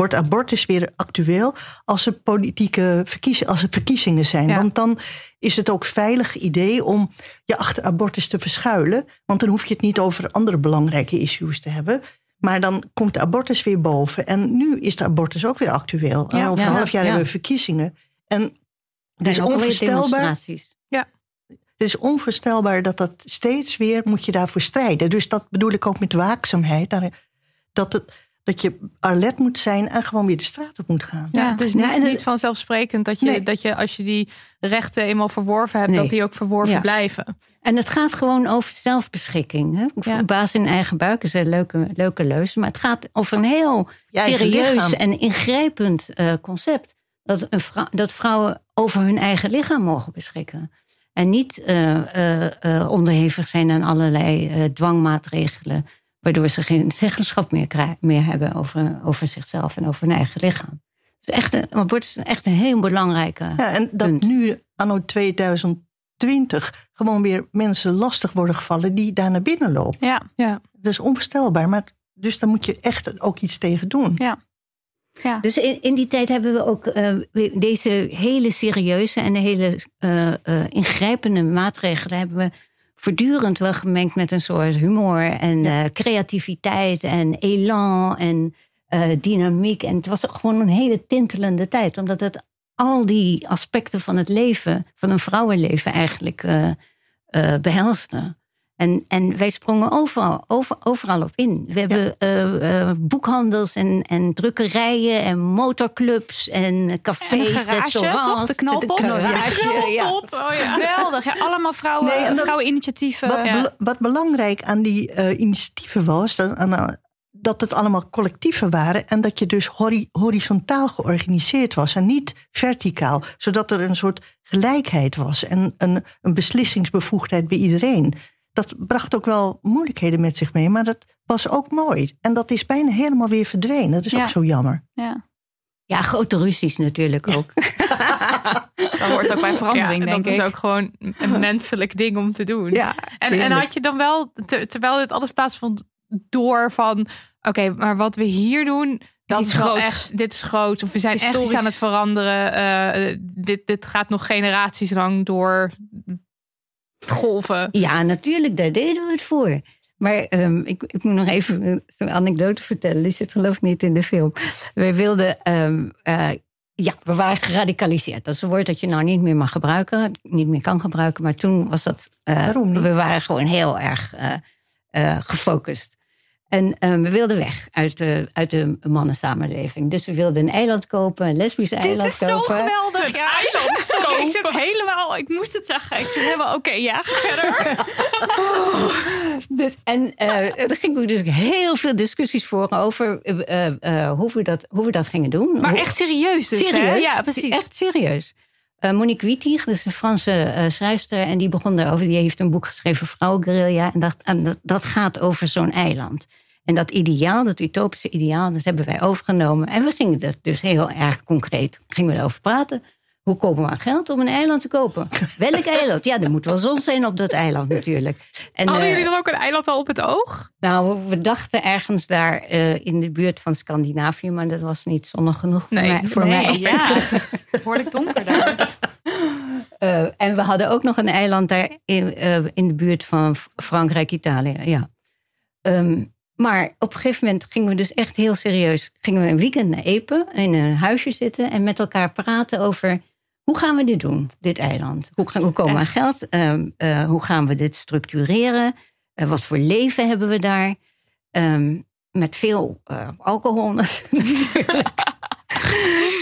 wordt abortus weer actueel als er politieke verkiezingen, als er verkiezingen zijn. Ja. Want dan is het ook veilig idee om je achter abortus te verschuilen. Want dan hoef je het niet over andere belangrijke issues te hebben. Maar dan komt de abortus weer boven. En nu is de abortus ook weer actueel. En Ja, over een ja, half jaar ja. hebben we verkiezingen. En het is onvoorstelbaar. demonstraties. Het is onvoorstelbaar dat dat steeds weer moet je daarvoor strijden. Dus dat bedoel ik ook met waakzaamheid. Dat, het, dat je alert moet zijn en gewoon weer de straat op moet gaan. Ja, het is niet, Ja, en het- niet vanzelfsprekend dat je, Nee. dat je als je die rechten eenmaal verworven hebt, Nee. dat die ook verworven Ja. blijven. En het gaat gewoon over zelfbeschikking. Hè? Ja. Baas in eigen buik is een leuke, leuke leus. Maar het gaat over een heel serieus en ingrijpend eh, concept. Dat, een vrou- dat vrouwen over hun eigen lichaam mogen beschikken. En niet eh, eh, eh, onderhevig zijn aan allerlei eh, dwangmaatregelen. Waardoor ze geen zeggenschap meer, krijgen, meer hebben over, over zichzelf en over hun eigen lichaam. Dus echt een, is echt een heel belangrijke. Ja, en dat punt. nu, anno 2020, gewoon weer mensen lastig worden gevallen die daar naar binnen lopen. Ja. Ja. Dat is onvoorstelbaar. Maar, dus daar moet je echt ook iets tegen doen. Ja. Ja. Dus in, in die tijd hebben we ook eh, deze hele serieuze en hele eh, eh, ingrijpende maatregelen hebben we voortdurend wel gemengd met een soort humor en eh, creativiteit en elan en eh, dynamiek. En het was gewoon een hele tintelende tijd, omdat het al die aspecten van het leven, van een vrouwenleven eigenlijk behelste. En, en wij sprongen overal, over, overal op in. We hebben eh, eh, boekhandels en, en drukkerijen en motorclubs en cafés, En garage, restaurants. toch? De knalpot? De ja. Oh ja. Geweldig. Ja, allemaal vrouwen, Nee, en dat- vrouweninitiatieven. Wat, wat belangrijk aan die eh, initiatieven was, dat, aan, dat het allemaal collectieven waren en dat je dus hori- horizontaal georganiseerd was en niet verticaal, zodat er een soort gelijkheid was en een, een beslissingsbevoegdheid bij iedereen. Dat bracht ook wel moeilijkheden met zich mee, maar dat was ook mooi. En dat is bijna helemaal weer verdwenen. Dat is Ja. ook zo jammer. Ja. Ja, grote ruzies natuurlijk ook. Dat hoort ook bij verandering, Ja, denk dat ik. is ook gewoon een menselijk ding om te doen. Ja, En, en had je dan wel, te- terwijl dit alles plaatsvond, door van... Oké, maar wat we hier doen, dat is wel groots. echt... Dit is groot. Of we zijn echt iets Historisch. aan het veranderen. eh, dit, dit gaat nog generaties lang door golven. Ja, natuurlijk, daar deden we het voor. Maar ehm, ik, ik moet nog even eh, zo'n anekdote vertellen. Die zit geloof ik niet in de film. We wilden... ehm, eh, ja, we waren geradicaliseerd. Dat is een woord dat je nou niet meer mag gebruiken. Niet meer kan gebruiken. Maar toen was dat... eh, Waarom niet? We waren gewoon heel erg gefocust. En ehm, we wilden weg uit de, uit de mannensamenleving. Dus we wilden een eiland kopen, een lesbisch Dit eiland is zo kopen. geweldig. Ja. eiland Sorry, ik zit kopen. helemaal... Ik moest het zeggen. Ik zit helemaal... Oké, ja, ga verder. Dus, en eh er gingen dus heel veel discussies voor over eh, eh, hoe, we dat, hoe we dat gingen doen. Maar Hoe- echt serieus dus, hè? serieus. Ja, precies. Echt serieus. Eh, Monique Wittig, dat is een Franse eh, schrijfster, en die begon daarover. Die heeft een boek geschreven, Vrouwenguerilla. En dat, en dat, dat gaat over zo'n eiland. En dat ideaal, dat utopische ideaal, dat hebben wij overgenomen. En we gingen dat dus heel erg concreet gingen we erover praten. Hoe komen we aan geld om een eiland te kopen? Welk eiland? Ja, er moet wel zon zijn op dat eiland natuurlijk. En, Hadden eh, jullie dan ook een eiland al op het oog? nou, we dachten ergens daar eh, in de buurt van Scandinavië, maar dat was niet zonnig genoeg voor Nee, mij. Voor nee, mij. ja. Het is behoorlijk donker daar. Eh, en we hadden ook nog een eiland daar in, in de buurt van Frankrijk, Italië. Ja. Ehm, maar op een gegeven moment gingen we dus echt heel serieus. Gingen we een weekend naar Epe in een huisje zitten en met elkaar praten over hoe gaan we dit doen, dit eiland? Hoe, gaan, komen we aan geld? Ehm, eh, hoe gaan we dit structureren? Eh, wat voor leven hebben we daar? Ehm, met veel eh, alcohol natuurlijk.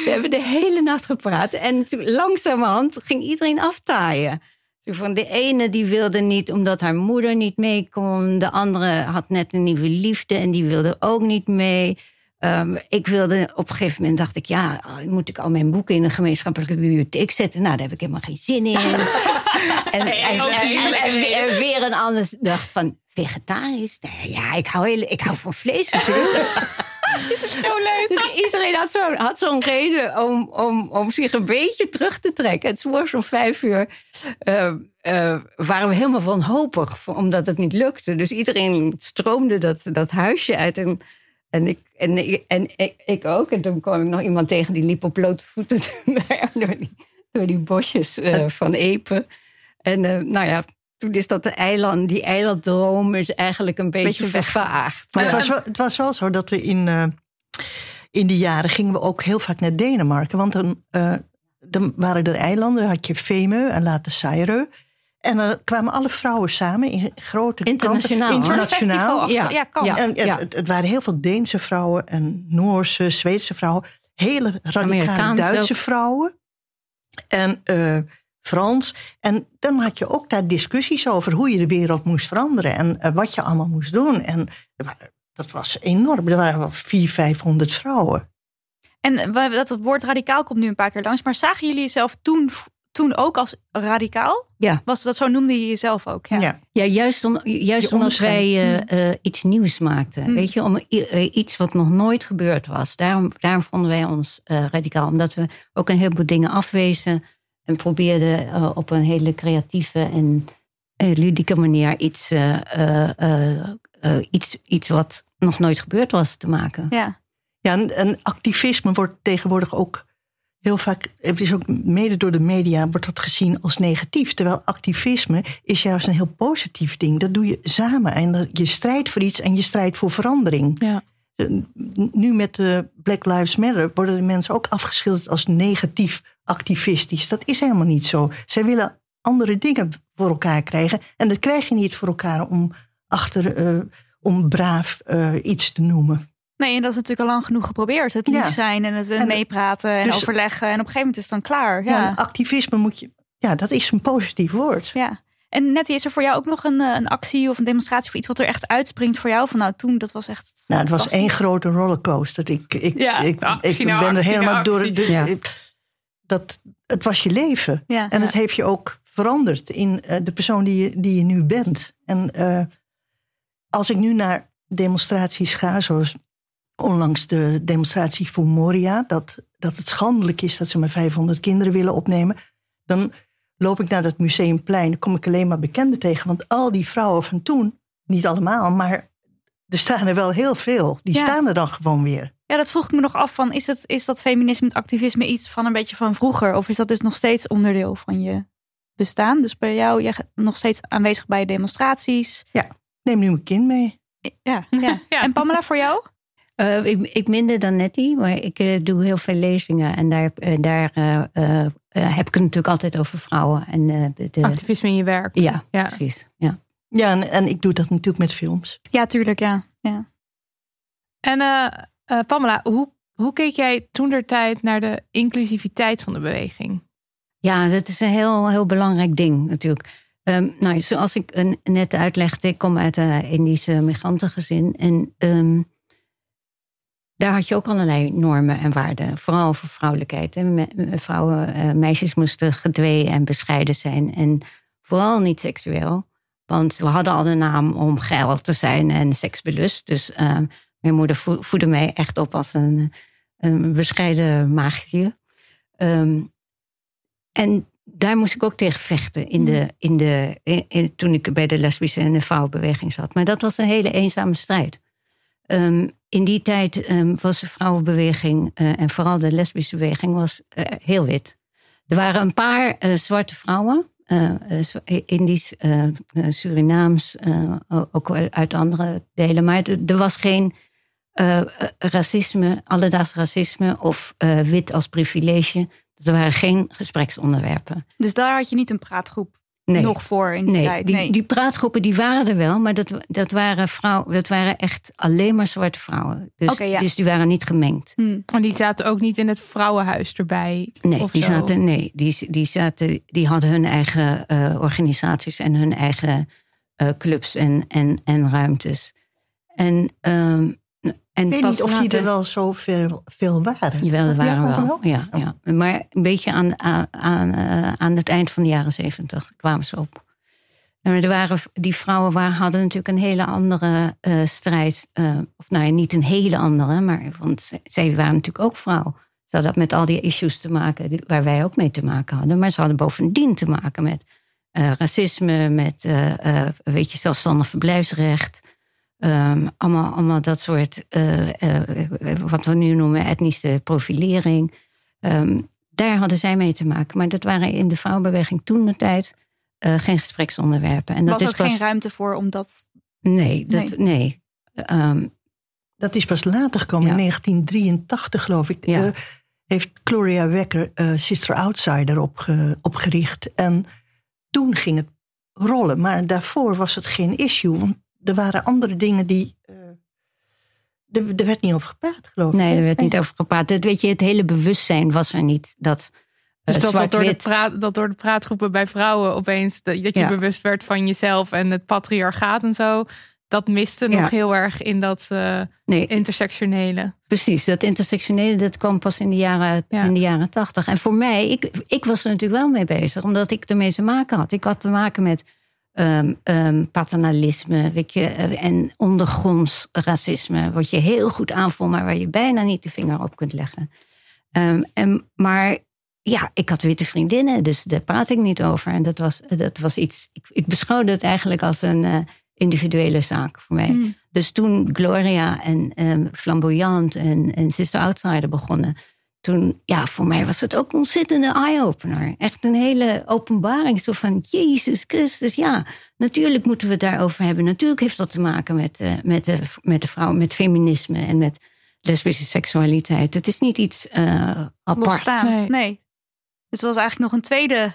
We hebben de hele nacht gepraat. En langzamerhand ging iedereen aftaaien. Van de ene die wilde niet omdat haar moeder niet mee kon. De andere had net een nieuwe liefde en die wilde ook niet mee. Ehm, ik wilde op een gegeven moment dacht ik, ja, moet ik al mijn boeken in een gemeenschappelijke bibliotheek zetten? Nou, daar heb ik helemaal geen zin in. en, en, weer een ander dacht van vegetarisch. Nee, ja, ik hou, heel, ik hou van vlees. natuurlijk. Zo leuk. Dus iedereen had zo'n had zo'n reden om, om, om zich een beetje terug te trekken. Het was om vijf uur eh, eh, waren we helemaal wanhopig, omdat het niet lukte. Dus iedereen stroomde dat, dat huisje uit. En, en, ik, en, ik, en ik, ik ook. En toen kwam ik nog iemand tegen die liep op blote voeten door, die, door die bosjes eh, van Epen. En eh, nou ja, toen is dat de eiland, die eilanddroom is eigenlijk een beetje, vervaagd. Maar het, was wel, het was wel zo dat we in, eh, in die jaren gingen we ook heel vaak naar Denemarken. Want dan, dan waren er eilanden, dan had je Femö en later Sairö. En dan kwamen alle vrouwen samen in grote kampen. Internationaal, hoor. Internationaal. Ja. Ja, kan. En het, het, het waren heel veel Deense vrouwen en Noorse, Zweedse vrouwen. Hele radicale Duitse ook. vrouwen. En eh, Frans. En dan had je ook daar discussies over hoe je de wereld moest veranderen. En eh, wat je allemaal moest doen. En dat was enorm. Er waren wel 400, 500 vrouwen. En dat woord radicaal komt nu een paar keer langs. Maar zagen jullie jezelf toen, toen ook als radicaal? Ja. Was dat zo noemde je jezelf ook? Ja. Ja. Ja, juist, om, juist omdat wij eh, eh, iets nieuws maakten. Hmm. Weet je, om eh, iets wat nog nooit gebeurd was. Daarom, daarom vonden wij ons eh, radicaal. Omdat we ook een heleboel dingen afwezen. En probeerden eh, op een hele creatieve en eh, ludieke manier iets, eh, eh, eh, eh, iets, iets wat nog nooit gebeurd was te maken. Ja. Ja, en, en activisme wordt tegenwoordig ook heel vaak, het is ook mede door de media, wordt dat gezien als negatief. Terwijl activisme is juist een heel positief ding. Dat doe je samen en je strijdt voor iets en je strijdt voor verandering. Ja. Nu met de Black Lives Matter worden de mensen ook afgeschilderd als negatief activistisch. Dat is helemaal niet zo. Zij willen andere dingen voor elkaar krijgen. En dat krijg je niet voor elkaar om achter, eh, om braaf eh, iets te noemen. Nee, en dat is natuurlijk al lang genoeg geprobeerd. Het lief zijn en het En- meepraten en dus- overleggen. En op een gegeven moment is het dan klaar. Ja, activisme moet je. Ja, dat is een positief woord. ja. En Nettie, is er voor jou ook nog een, eh, een actie of een demonstratie voor iets wat er echt uitspringt voor jou? Van nou, toen, dat was echt. Nou, het was één grote rollercoaster. Ik, ik, Ja. ik, Actie ik nou ben er helemaal door. actie. De, Ja. ik- dat, het was je leven. Ja. En het heeft je ook veranderd in eh, de persoon die je, die je nu bent. En eh, als ik nu naar demonstraties ga, zoals onlangs de demonstratie voor Moria, dat, dat het schandelijk is dat ze maar 500 kinderen willen opnemen, dan loop ik naar dat museumplein, dan kom ik alleen maar bekenden tegen. Want al die vrouwen van toen, niet allemaal, maar er staan er wel heel veel. Die Ja. staan er dan gewoon weer. Ja, dat vroeg ik me nog af van, is dat, is dat feminisme, het activisme iets van een beetje van vroeger? Of is dat dus nog steeds onderdeel van je bestaan? Dus bij jou, jij gaat nog steeds aanwezig bij demonstraties. Neem nu mijn kind mee. Ja, ja. Ja. En Pamela, voor jou? Eh, ik, ik minder dan Nettie, maar ik eh, doe heel veel lezingen. En daar, eh, daar eh, eh, eh, heb ik het natuurlijk altijd over vrouwen. En, eh, de, Activisme in je werk. ja, Ja. precies. Ja. Ja, en, en ik doe dat natuurlijk met films. Ja, tuurlijk, ja. ja. En eh, eh, Pamela, hoe, hoe keek jij toen der tijd naar de inclusiviteit van de beweging? Ja, dat is een heel, heel belangrijk ding natuurlijk. Ehm, nou, zoals ik net uitlegde, ik kom uit een Indische migrantengezin. En ehm, daar had je ook allerlei normen en waarden. Vooral voor vrouwelijkheid. Vrouwen, eh, meisjes moesten gedwee en bescheiden zijn. En vooral niet seksueel. Want we hadden al de naam om geil te zijn en seksbelust. Dus ehm, mijn moeder vo- voedde mij echt op als een, een bescheiden maagdje. Ehm, en daar moest ik ook tegen vechten in de, in de, in- in- toen ik bij de lesbische en de vrouwenbeweging zat. Maar dat was een hele eenzame strijd. Ehm, in die tijd ehm, was de vrouwenbeweging eh, en vooral de lesbische beweging was eh, heel wit. Er waren een paar eh, zwarte vrouwen, Indisch, Surinaams, ook uit andere delen. Maar er- was geen racisme, alledaags racisme of wit als privilege. Er waren geen gespreksonderwerpen. Dus daar had je niet een praatgroep Nee. nog voor in die Nee, tijd. die, nee. die praatgroepen die waren er wel, maar dat, dat, waren vrouwen, dat waren echt alleen maar zwarte vrouwen. Dus, ja. dus die waren niet gemengd. Hm. Want die zaten ook niet in het vrouwenhuis erbij. Nee, of die, zo. zaten, nee die, die, zaten, die hadden hun eigen eh, organisaties en hun eigen eh, clubs en, en, en ruimtes. En, ehm en Ik weet pas niet of die er wel zo veel, waren. Jawel, er waren Ja, wel. Ja, ja. Maar een beetje aan, aan, aan, eh, aan het eind van de jaren zeventig kwamen ze op. En er waren, die vrouwen waren, hadden natuurlijk een hele andere eh, strijd. eh, of nou ja, niet een hele andere, maar want zij- waren natuurlijk ook vrouw. Ze hadden met al die issues te maken waar wij ook mee te maken hadden. Maar ze hadden bovendien te maken met racisme, met weet je, zelfstandig verblijfsrecht. Ehm, allemaal, allemaal dat soort, eh, eh, wat we nu noemen etnische profilering. Ehm, daar hadden zij mee te maken. Maar dat waren in de vrouwenbeweging toen de tijd eh, geen gespreksonderwerpen. En Er dat was is ook pas, geen ruimte voor om dat... Nee, dat, nee. Ehm, Dat is pas later gekomen, Ja. in 1983 geloof ik. Ja. eh, heeft Gloria Wekker eh, Sister Outsider opge- opgericht. En toen ging het rollen. Maar daarvoor was het geen issue. Want er waren andere dingen die... eh, er, er werd niet over gepraat, geloof ik. nee, er werd niet over gepraat. Het, weet je, het hele bewustzijn was er niet. Dat, eh, Dus dat, dat, door de praat, dat door de praatgroepen bij vrouwen opeens dat, dat je Ja. bewust werd van jezelf en het patriarchaat en zo. dat miste Ja. nog heel erg in dat eh, Nee, intersectionele. Precies, dat intersectionele dat kwam pas in de jaren, Ja. in de jaren tachtig. En voor mij, ik, ik was er natuurlijk wel mee bezig, omdat ik ermee te maken had. Ik had te maken met ehm, ehm, paternalisme weet je, eh, en ondergronds racisme, wat je heel goed aanvoelt, maar waar je bijna niet de vinger op kunt leggen. Ehm, en, maar ja, ik had witte vriendinnen, dus daar praat ik niet over. En dat was, dat was iets, ik, ik beschouwde het eigenlijk als een eh, individuele zaak voor mij. Hmm. Dus toen Gloria en Flamboyant en, en Sister Outsider begonnen, toen, ja, voor mij was het ook een ontzettende eye-opener. Echt een hele openbaring. Zo van, Jezus Christus, ja, natuurlijk moeten we het daarover hebben. Natuurlijk heeft dat te maken met, eh, met, de, met de vrouw, met feminisme en met lesbische seksualiteit. Het is niet iets eh apart. Losstaand. Nee. Nee. Dus het was eigenlijk nog een tweede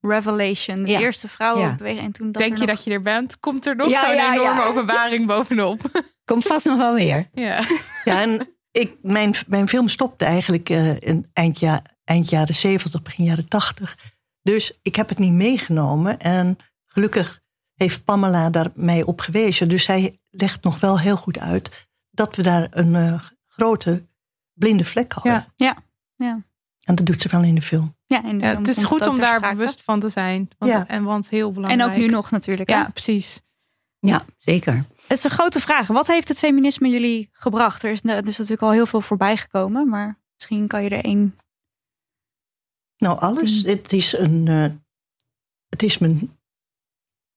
revelation. Dus Ja. de eerste vrouwenbeweging. En toen dat Denk je nog- dat je er bent? Komt er nog Ja, zo'n ja, enorme ja. openbaring bovenop? Komt vast nog wel weer. ja. Ja, en ik, mijn, mijn film stopte eigenlijk eh, in eind, ja, eind jaren 70, begin jaren 80. Dus ik heb het niet meegenomen. En gelukkig heeft Pamela daar mij op gewezen. Dus zij legt nog wel heel goed uit dat we daar een eh, grote blinde vlek hadden. Ja. Ja, ja. En dat doet ze wel in de film. Ja, in de Ja, film het is goed om daar sprake. bewust van te zijn. Want, Ja. En want heel En belangrijk. ook nu nog natuurlijk. hè? Ja, precies. Ja, zeker. Het is een grote vraag. Wat heeft het feminisme jullie gebracht? Er is dus natuurlijk al heel veel voorbij gekomen. Maar misschien kan je er één... Nou, alles. Het is een. eh, het is mijn.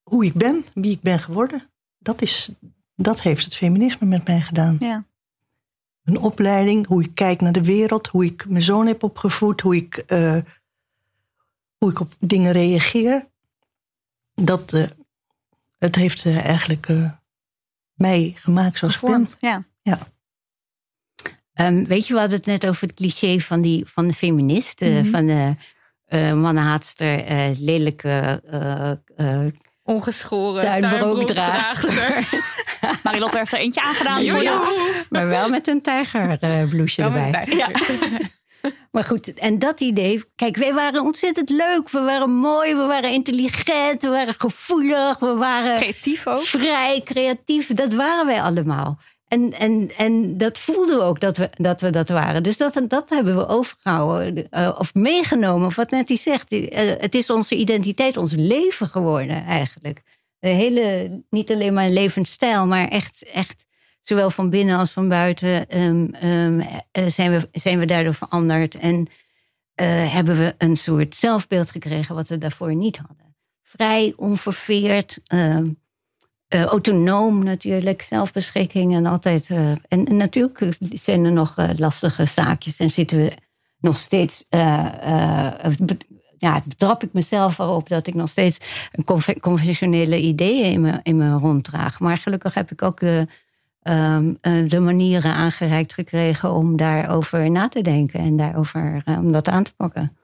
Hoe ik ben, wie ik ben geworden. Dat, is, dat heeft het feminisme met mij gedaan. Ja. Een opleiding, hoe ik kijk naar de wereld, hoe ik mijn zoon heb opgevoed, hoe ik, eh, hoe ik op dingen reageer. Dat eh, het heeft eh, eigenlijk eh, mij gemaakt zoals ik ben. gevormd. Ja. Ehm, weet je, we hadden het net over het cliché van, die, van de feminist. eh, Mhm. Van de eh, mannenhaatster, eh, lelijke eh, eh, Ongeschoren. tuinbrookdraagster. Marilotte heeft er eentje aangedaan jou. maar wel met een tijgerbloesje erbij. een tijger. Maar goed, en dat idee. Kijk, wij waren ontzettend leuk. We waren mooi, we waren intelligent, we waren gevoelig, we waren Creatief ook. vrij, creatief. Dat waren wij allemaal. En, en, en dat voelden we ook dat we dat, we dat waren. Dus dat, dat hebben we overgehouden eh, of meegenomen. Of wat net die zegt. eh, het is onze identiteit, ons leven geworden eigenlijk. De hele, niet alleen maar een levensstijl, maar echt, echt zowel van binnen als van buiten ehm, ehm, eh, zijn, we, zijn we daardoor veranderd. En eh, hebben we een soort zelfbeeld gekregen wat we daarvoor niet hadden. Vrij, onverveerd, ehm, eh, autonoom natuurlijk, zelfbeschikking en altijd. en, en natuurlijk zijn er nog lastige zaakjes en zitten we nog steeds. ja, betrap ik mezelf erop dat ik nog steeds conventionele ideeën in me, in me ronddraag. Maar gelukkig heb ik ook ehm, eh, de manieren aangereikt gekregen om daarover na te denken en daarover eh, om dat aan te pakken.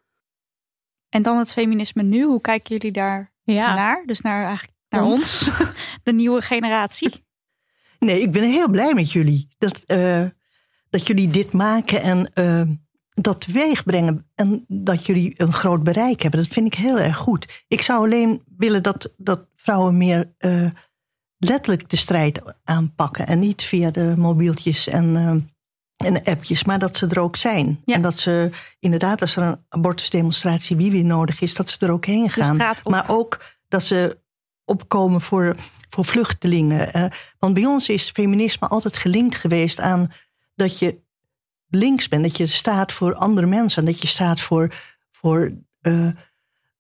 En dan het feminisme nu. Hoe kijken jullie daar Ja. naar? Dus naar, eigenlijk naar Ons. ons. De nieuwe generatie. Nee, ik ben heel blij met jullie. Dat, eh, dat jullie dit maken en dat teweeg brengen. En dat jullie een groot bereik hebben. Dat vind ik heel erg goed. Ik zou alleen willen dat, dat vrouwen meer eh, letterlijk de strijd aanpakken. En niet via de mobieltjes en, eh, en appjes. Maar dat ze er ook zijn. Ja. En dat ze inderdaad, als er een abortusdemonstratie wie weer nodig is, dat ze er ook heen De gaan. Maar ook dat ze opkomen voor, voor vluchtelingen. Eh, want bij ons is feminisme altijd gelinkt geweest aan dat je links bent. Dat je staat voor andere mensen. En dat je staat voor, voor eh,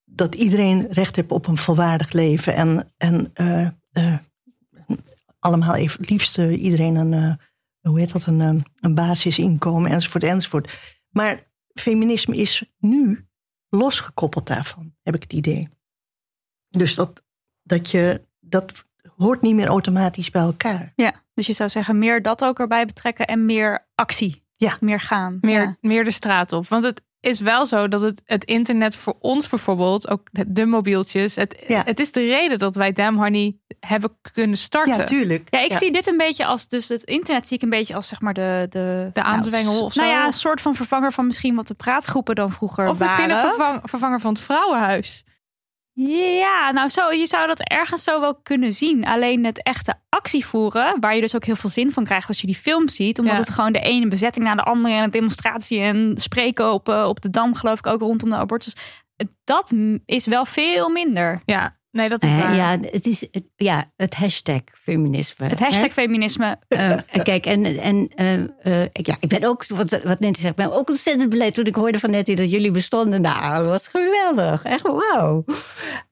dat iedereen recht heeft op een volwaardig leven. En, en allemaal even het liefst iedereen een, eh, hoe heet dat, een, eh, een basisinkomen enzovoort enzovoort. Maar feminisme is nu losgekoppeld daarvan, heb ik het idee. Dus dat, dat je, dat hoort niet meer automatisch bij elkaar. Ja, dus je zou zeggen meer dat ook erbij betrekken en meer actie. Ja. Meer gaan. meer, Ja. meer de straat op. Want het is wel zo dat het, het internet voor ons bijvoorbeeld, ook de, mobieltjes, het, Ja. het is de reden dat wij Damn Honey hebben kunnen starten. Ja, tuurlijk. Ja, ik zie dit een beetje als, dus het internet zie ik een beetje als zeg maar de... De, De aanzwengel nou, of zo. Nou ja, een soort van vervanger van misschien wat de praatgroepen dan vroeger of misschien waren. een vervang- vervanger van het vrouwenhuis. Ja, nou zo, je zou dat ergens zo wel kunnen zien. Alleen het echte actievoeren, waar je dus ook heel veel zin van krijgt als je die film ziet. Omdat Ja. het gewoon de ene bezetting na de andere en een demonstratie en spreken op, eh, op de Dam, geloof ik ook rondom de abortus. Dat is wel veel minder. Ja, nee, dat is Eh, ja, het is het, ja, het hashtag feminisme. Het hashtag hè? feminisme. Eh, kijk, en, en eh, eh, ik- ja, ik ben ook, wat, wat Nettie zegt, ben ook ontzettend blij toen ik hoorde van Nettie dat jullie bestonden. Nou, dat was geweldig. Echt wauw.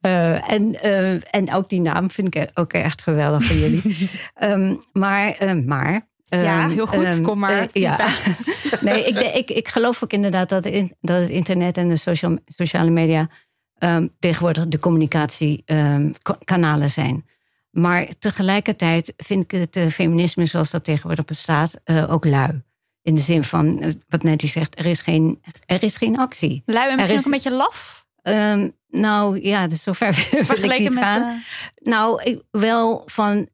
Eh, en, eh, en ook die naam vind ik ook echt geweldig van jullie. Ehm, maar, eh, maar. Ja, ehm, heel goed. ehm, Kom maar, eh, ja. nee, ik, ik, ik geloof ook inderdaad dat, in, dat het internet en de social, sociale media ehm, tegenwoordig de communicatiekanalen zijn. Maar tegelijkertijd vind ik het eh, feminisme zoals dat tegenwoordig bestaat eh, ook lui. In de zin van, eh, wat Nettie zegt, er is geen, er is geen actie. Lui en misschien is- ook een beetje laf. Ehm, nou ja, dus zover ik Vergeleken met. gaan. Nou, ik, wel van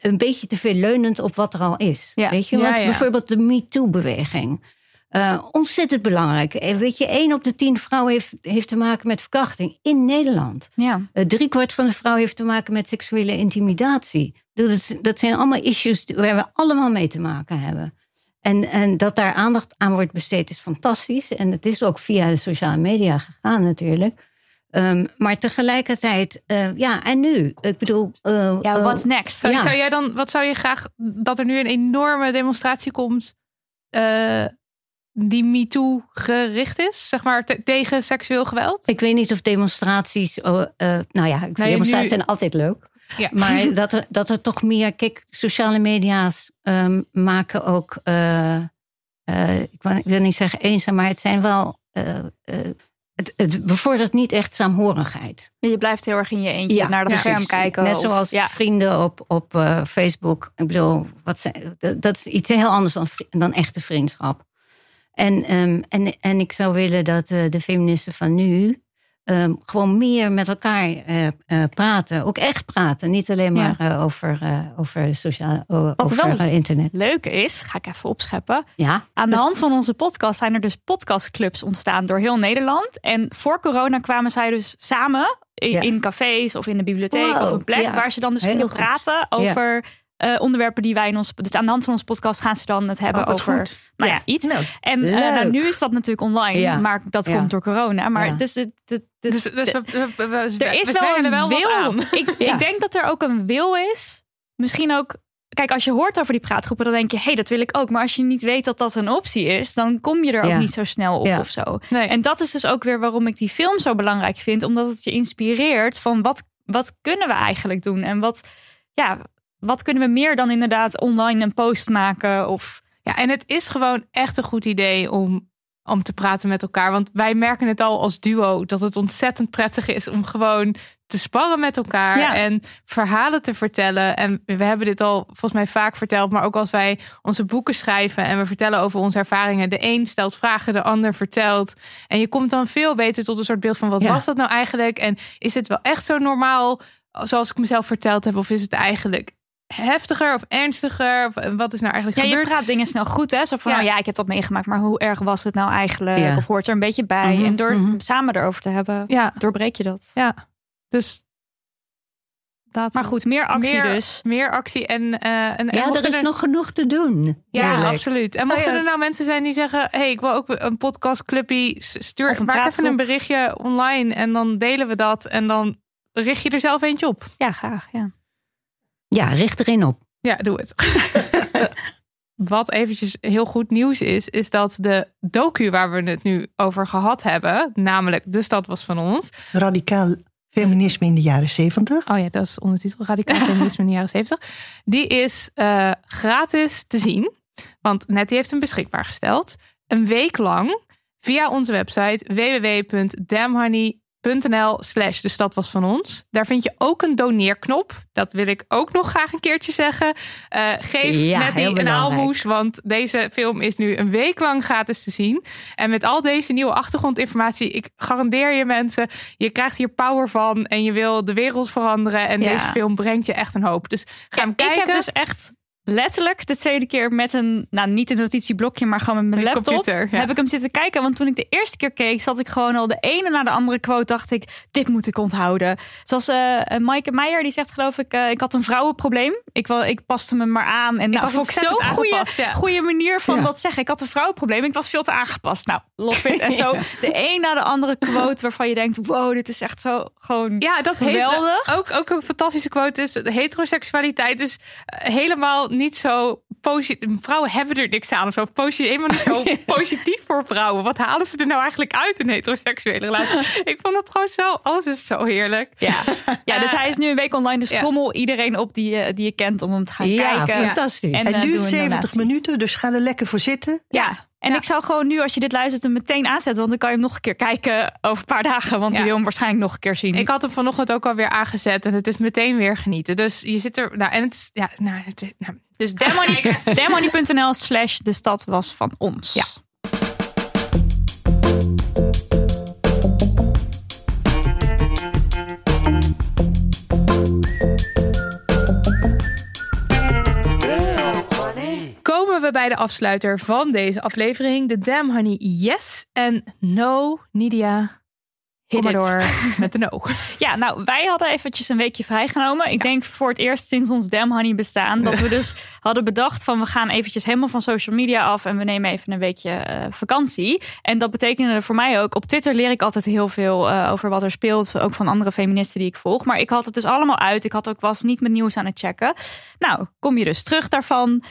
een beetje te veel leunend op wat er al is. Ja. Weet je, Ja, want ja. bijvoorbeeld de MeToo-beweging. Eh, ontzettend belangrijk. Eh, Weet je, één op de tien vrouwen heeft, heeft te maken met verkrachting in Nederland. ja. Uh, driekwart van de vrouw heeft te maken met seksuele intimidatie. Dat, dat zijn allemaal issues waar we allemaal mee te maken hebben. En, en dat daar aandacht aan wordt besteed is fantastisch. En het is ook via de sociale media gegaan natuurlijk. Ehm, maar tegelijkertijd, ja, en nu? Ik bedoel... eh, ja, what's next? Zou, Ja. zou jij dan, wat zou je graag dat er nu een enorme demonstratie komt die MeToo gericht is, zeg maar te- tegen seksueel geweld? Ik weet niet of demonstraties. oh, eh, nou ja, ik vind Nee, demonstraties nu- zijn altijd leuk. Ja. Maar dat er, dat er toch meer. Kijk, sociale media's ehm, maken ook. eh, eh, ik, wil, ik wil niet zeggen eenzaam, maar het zijn wel. eh, eh, het, het bevordert niet echt saamhorigheid. Je blijft heel erg in je eentje naar dat Ja, scherm precies. kijken. Net of- zoals ja. vrienden op, op eh, Facebook. Ik bedoel, wat zijn, dat, dat is iets heel anders dan, dan echte vriendschap. En, ehm, en, en ik zou willen dat eh, de feministen van nu ehm, gewoon meer met elkaar eh, eh, praten. Ook echt praten. Niet alleen maar over, over sociaal Wat over wel- internet. Leuk is, ga ik even opscheppen. Ja, Aan de hand van onze podcast zijn er dus podcastclubs ontstaan door heel Nederland. En voor corona kwamen zij dus samen in, Ja. cafés of in de bibliotheek Wow, of een plek ja. waar ze dan dus Heel kunnen goed. praten over eh, onderwerpen die wij in ons. Dus aan de hand van onze podcast gaan ze dan het hebben Oh, over. goed. Nou Ja. ja, iets. Nou, en eh, leuk. nou, nu is dat natuurlijk online, Ja. maar dat Ja. komt door corona. Maar Ja. dus, het- Dus, dus we, we, we, we- er is we wel een wel wat wil. aan. Ik, Ja. ik denk dat er ook een wil is. Misschien ook. Kijk, als je hoort over die praatgroepen, dan denk je, hé, hey, dat wil ik ook. Maar als je niet weet dat dat een optie is, dan kom je er ook Ja. niet zo snel op Ja. of zo. Nee. En dat is dus ook weer waarom ik die film zo belangrijk vind, omdat het je inspireert van wat, wat kunnen we eigenlijk doen en wat, ja, wat kunnen we meer dan inderdaad online een post maken of Ja, en het is gewoon echt een goed idee om, om te praten met elkaar. Want wij merken het al als duo dat het ontzettend prettig is om gewoon te sparren met elkaar Ja. en verhalen te vertellen. En we hebben dit al volgens mij vaak verteld, maar ook als wij onze boeken schrijven en we vertellen over onze ervaringen. De een stelt vragen, de ander vertelt. En je komt dan veel beter tot een soort beeld van wat Ja. was dat nou eigenlijk? En is het wel echt zo normaal zoals ik mezelf verteld heb? Of is het eigenlijk heftiger of ernstiger? Of eh, wat is nou eigenlijk ja, je gebeurd? praat dingen snel goed, hè? Zo van, Ja. ja. ja, ik heb dat meegemaakt, maar hoe erg was het nou eigenlijk? Ja. Of hoort er een beetje bij? Mhm, en door mhm. samen erover te hebben, Ja, doorbreek je dat. ja. Dus dat. Maar goed, meer actie meer, dus. Meer actie en, eh en, ja er is er- nog genoeg te doen. Ja, absoluut. En mochten Nou ja. er nou mensen zijn die zeggen: hey, ik wil ook een podcastclubje. Stuur Of een maak even een berichtje online en dan delen we dat. En dan richt je er zelf eentje op. Ja, graag. Ja. Ja, richt erin op. Ja, doe het. Wat eventjes heel goed nieuws is, is dat de docu waar we het nu over gehad hebben, namelijk De Stad was van ons. Radicaal feminisme in de jaren zeventig. Oh ja, dat is ondertitel Radicaal Feminisme in de jaren 70. Die is eh, gratis te zien, want Nettie heeft hem beschikbaar gesteld. Een week lang via onze website www.damhoney.nl slash de stad was van ons. Daar vind je ook een doneerknop. Dat wil ik ook nog graag een keertje zeggen. Eh, geef Ja, Nettie een aalmoes, want deze film is nu een week lang gratis te zien. En met al deze nieuwe achtergrondinformatie, ik garandeer je mensen, je krijgt hier power van en je wil de wereld veranderen. En Ja. deze film brengt je echt een hoop. Dus ga hem Ik kijken. heb dus echt letterlijk de tweede keer met een, nou niet een notitieblokje, maar gewoon met mijn Met laptop. computer, ja. Heb ik hem zitten kijken. Want toen ik de eerste keer keek, zat ik gewoon al de ene na de andere quote. Dacht ik, dit moet ik onthouden. Zoals eh eh, Maaike Meijer, die zegt geloof ik, eh, ik had een vrouwenprobleem. Ik, wel, ik paste me maar aan. En nou, was vond ik zo'n goede, ja. goede manier van Ja. dat zeggen. Ik had een vrouwenprobleem. Ik was veel te aangepast. Nou, love it. En zo de een na de andere quote waarvan je denkt, wow, dit is echt zo gewoon Ja, dat heet, geweldig. ook, ook een fantastische quote is: de heteroseksualiteit is eh, helemaal niet zo positief. Vrouwen hebben er niks aan of zo. Posi- helemaal niet zo positief voor vrouwen. Wat halen ze er nou eigenlijk uit in een heteroseksuele relatie? Ik vond het gewoon zo. Alles is zo heerlijk. Ja, ja dus hij is nu een week online. Dus Ja. trommel iedereen op die, je- die je kent om hem te gaan Ja, kijken. fantastisch. En, Het eh, duurt doe een 70 donatie. minuten, dus ga er lekker voor zitten. Ja, en Ja. ik zou gewoon nu, als je dit luistert, hem meteen aanzetten. Want dan kan je hem nog een keer kijken over een paar dagen. Want Ja. je wil hem waarschijnlijk nog een keer zien. Ik had hem vanochtend ook alweer aangezet en het is meteen weer genieten. Dus je zit er. Nou, en het is. Ja, nou, het, nou, Dus demmoney.nl slash de stad was van ons. Ja. komen we bij de afsluiter van deze aflevering. De Damn Honey Yes en No Nidia. Kom maar Hit it. door met de no. Ja, nou, wij hadden eventjes een weekje vrijgenomen. Ik denk voor het eerst sinds ons Damn Honey bestaan. Dat we dus hadden bedacht van we gaan eventjes helemaal van social media af. En we nemen even een weekje eh, vakantie. En dat betekende voor mij ook. Op Twitter leer ik altijd heel veel eh, over wat er speelt. Ook van andere feministen die ik volg. Maar ik had het dus allemaal uit. Ik had ook was niet met nieuws aan het checken. Nou, kom je dus terug daarvan.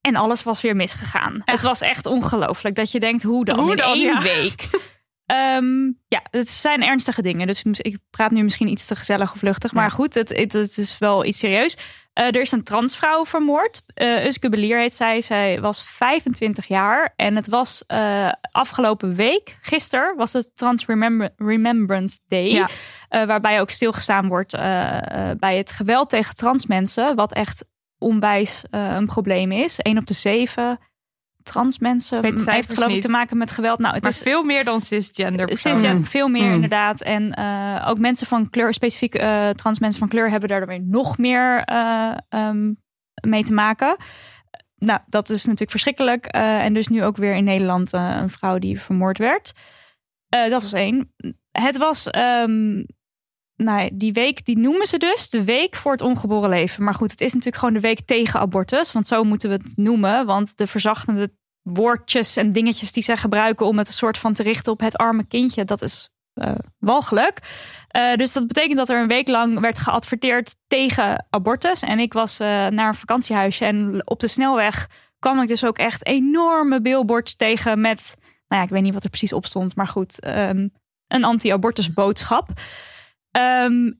En alles was weer misgegaan. Het was echt ongelooflijk dat je denkt, hoe dan? Hoe in één ja. week. Ehm, ja, het zijn ernstige dingen. Dus ik- praat nu misschien iets te gezellig of luchtig. Maar goed, het, het, het is wel iets serieus. Eh, er is een transvrouw vermoord. Uh, Uske Belier heet zij. Zij was 25 jaar. En het was eh, afgelopen week, gisteren, was het Trans Remember- Remembrance Day. Ja. Eh, waarbij ook stilgestaan wordt eh, eh, bij het geweld tegen trans mensen. Wat echt onwijs eh, een probleem is. Een op de zeven trans mensen Weet de heeft geloof ik te maken met geweld. Nou, het Maar is veel meer dan cisgender. Cisgender, personen. veel meer Mm. inderdaad. En eh, ook mensen van kleur, specifiek eh, trans mensen van kleur, hebben daar weer nog meer eh, ehm, mee te maken. Nou, dat is natuurlijk verschrikkelijk. Eh, en dus nu ook weer in Nederland eh, een vrouw die vermoord werd. Eh, dat was één. Het was, ehm, nou, die week, die noemen ze dus de week voor het ongeboren leven. Maar goed, het is natuurlijk gewoon de week tegen abortus. Want zo moeten we het noemen. Want de verzachtende woordjes en dingetjes die zij gebruiken om het een soort van te richten op het arme kindje, dat is eh, walgelijk. Eh, dus dat betekent dat er een week lang werd geadverteerd tegen abortus. En ik was eh, naar een vakantiehuisje en op de snelweg kwam ik dus ook echt enorme billboards tegen met, nou ja, ik weet niet wat er precies op stond, maar goed, ehm, een anti-abortus boodschap. Ehm,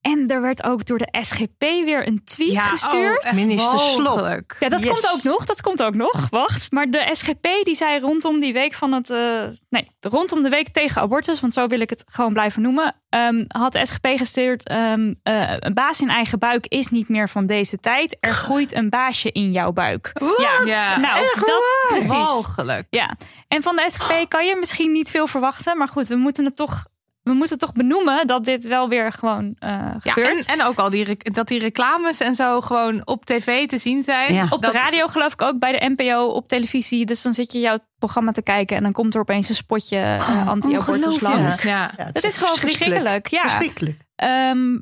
en er werd ook door de SGP weer een tweet Ja, gestuurd. oh, echt Minister walgelijk. Ja, dat Yes. komt ook nog. Dat komt ook nog. Wacht. Maar de SGP die zei rondom die week van het. eh, nee, rondom de week tegen abortus, want zo wil ik het gewoon blijven noemen. ehm, had de SGP gestuurd. ehm, eh, een baas in eigen buik is niet meer van deze tijd. Er groeit een baasje in jouw buik. Ja, Ja, nou, dat precies. Walgelijk. Ja, en van de SGP kan je misschien niet veel verwachten. Maar goed, we moeten het toch. We moeten toch benoemen dat dit wel weer gewoon eh Ja, gebeurt. en, en ook al die, dat die reclames en zo gewoon op tv te zien zijn. Ja. Op de radio geloof ik ook, bij de NPO, op televisie. Dus dan zit je jouw programma te kijken en dan komt er opeens een spotje eh, anti-abortus ongelooflijk. langs. Ja. Ja, het Dat is gewoon verschrikkelijk. Ja. Verschrikkelijk. Ehm,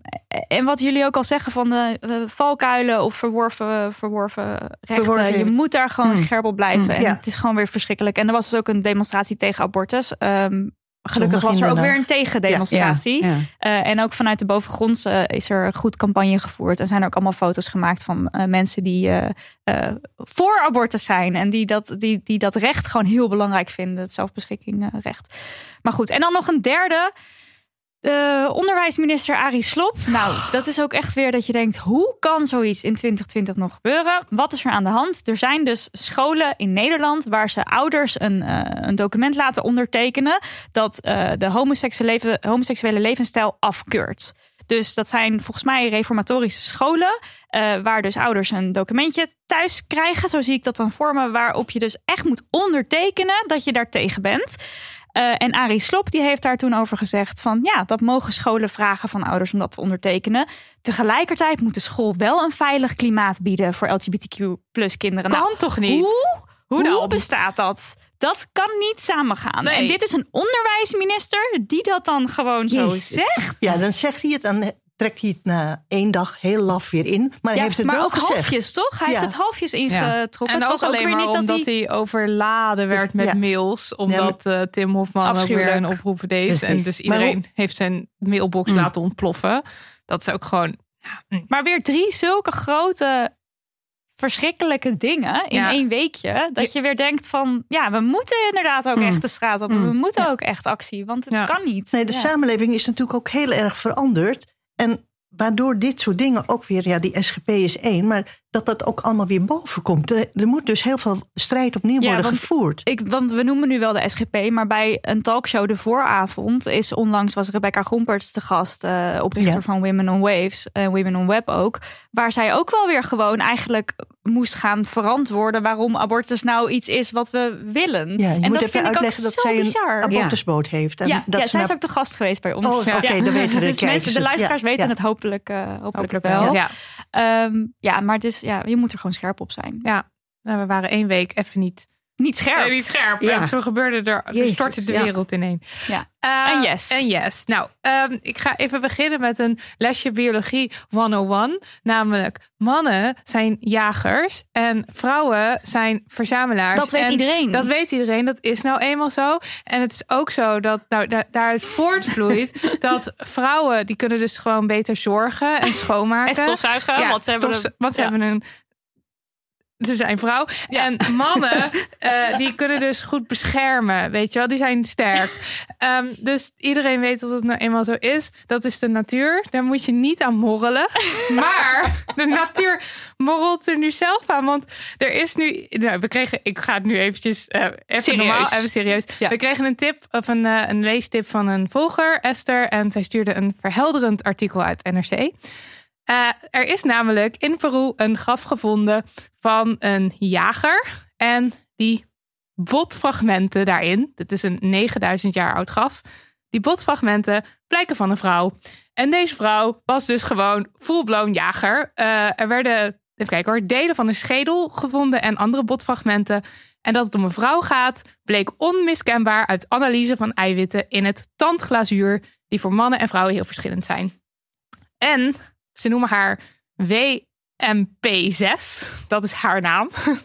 en wat jullie ook al zeggen van de eh, valkuilen of verworven, verworven rechten. Verworven. Je moet daar gewoon Mm. scherp op blijven. Mm, En ja. het is gewoon weer verschrikkelijk. En er was dus ook een demonstratie tegen abortus. Ehm, gelukkig was er ook weer een tegendemonstratie. Ja, ja. Eh, en ook vanuit de bovengrondse eh, is er goed campagne gevoerd. En zijn er ook allemaal foto's gemaakt van eh, mensen die voor abortus zijn. En die dat, die, die dat recht gewoon heel belangrijk vinden. Het zelfbeschikkingsrecht. Maar goed, en dan nog een derde. De onderwijsminister Arie Slop. Nou, dat is ook echt weer dat je denkt: hoe kan zoiets in 2020 nog gebeuren? Wat is er aan de hand? Er zijn dus scholen in Nederland waar ze ouders een, eh, een document laten ondertekenen dat eh, de homoseksuele, homoseksuele levensstijl afkeurt. Dus dat zijn volgens mij reformatorische scholen, eh, waar dus ouders een documentje thuis krijgen. Zo zie ik dat dan voor me, waarop je dus echt moet ondertekenen dat je daar tegen bent. Eh, en Arie Slop die heeft daar toen over gezegd van ja, dat mogen scholen vragen van ouders om dat te ondertekenen. Tegelijkertijd moet de school wel een veilig klimaat bieden voor LGBTQ plus kinderen. Kan Nou, toch niet? Hoe, Hoe bestaat dat? Dat kan niet samengaan. Nee. En dit is een onderwijsminister die dat dan gewoon zo zegt. Ja, dan zegt hij het, dan trekt hij het na één dag heel laf weer in. Maar hij Ja, heeft het maar wel ook gezegd. halfjes, toch? Hij Ja. heeft het halfjes ingetrokken. En het ook was ook alleen weer maar niet dat omdat hij... hij overladen werd met Ja. mails. Omdat eh, Tim Hofman ook weer een oproep deed. Precies. En dus iedereen heeft zijn mailbox Mm. laten ontploffen. Dat is ook gewoon... Maar weer drie zulke grote verschrikkelijke dingen in Ja. één weekje. Dat je weer denkt van, ja, we moeten inderdaad ook Mm. echt de straat op. Mm. We moeten Ja. ook echt actie, want het Ja. kan niet. Nee, de Ja. samenleving is natuurlijk ook heel erg veranderd. En waardoor dit soort dingen ook weer, ja, die SGP is één, maar dat dat ook allemaal weer boven komt. Er, moet dus heel veel strijd opnieuw Ja, worden want gevoerd. Ik, want we noemen nu wel de SGP, maar bij een talkshow de vooravond is onlangs was Rebecca Gomperts te gast, eh, oprichter Ja. van Women on Waves en Women on Web ook, waar zij ook wel weer gewoon eigenlijk moest gaan verantwoorden waarom abortus nou iets is wat we willen. Ja, je en moet dat even vind ik ook uitleggen dat zo zij een bizar. abortusboot heeft. En ja, dat ja, ze zij nou- is ook de gast geweest bij ons. Oh, oké, Ja. dan weten de dus mensen, de het. luisteraars Ja, weten ja. het hopelijk, eh, hopelijk, Hopelijk wel. wel. Ja. Ehm, ja, maar ja, je moet er gewoon scherp op zijn. Ja, nou, we waren één week even niet, Niet scherp. nee, niet scherp. Ja. En toen gebeurde er, toen Jezus, stortte de ja. wereld ineen. Ja. Eh, En yes. En yes. Nou, ehm, ik ga even beginnen met een lesje biologie 101. Namelijk, mannen zijn jagers en vrouwen zijn verzamelaars. Dat weet En iedereen. Dat weet iedereen, dat is nou eenmaal zo. En het is ook zo dat nou, da- daaruit voortvloeit dat vrouwen, die kunnen dus gewoon beter zorgen en schoonmaken. En stofzuigen, Ja, want ze hebben een- want ze ja. hebben een... Ze zijn vrouw. En mannen, eh, die kunnen dus goed beschermen. Weet je wel, die zijn sterk. Ehm, dus iedereen weet dat het nou eenmaal zo is. Dat is de natuur. Daar moet je niet aan morrelen. Maar de natuur morrelt er nu zelf aan. Want er is nu... Nou, we kregen... Ik ga het nu eventjes... eh, even Serieus. normaal, even serieus. Ja. We kregen een tip of een, eh, een leestip van een volger, Esther. En zij stuurde een verhelderend artikel uit NRC. Er is namelijk in Peru een graf gevonden van een jager. En die botfragmenten daarin, dit is een 9000 jaar oud graf. Die botfragmenten blijken van een vrouw. En deze vrouw was dus gewoon full-blown jager. Eh, er werden, even kijken hoor, delen van een schedel gevonden en andere botfragmenten. En dat het om een vrouw gaat, bleek onmiskenbaar uit analyse van eiwitten in het tandglazuur, die voor mannen en vrouwen heel verschillend zijn. En ze noemen haar WMP6. Dat is haar naam.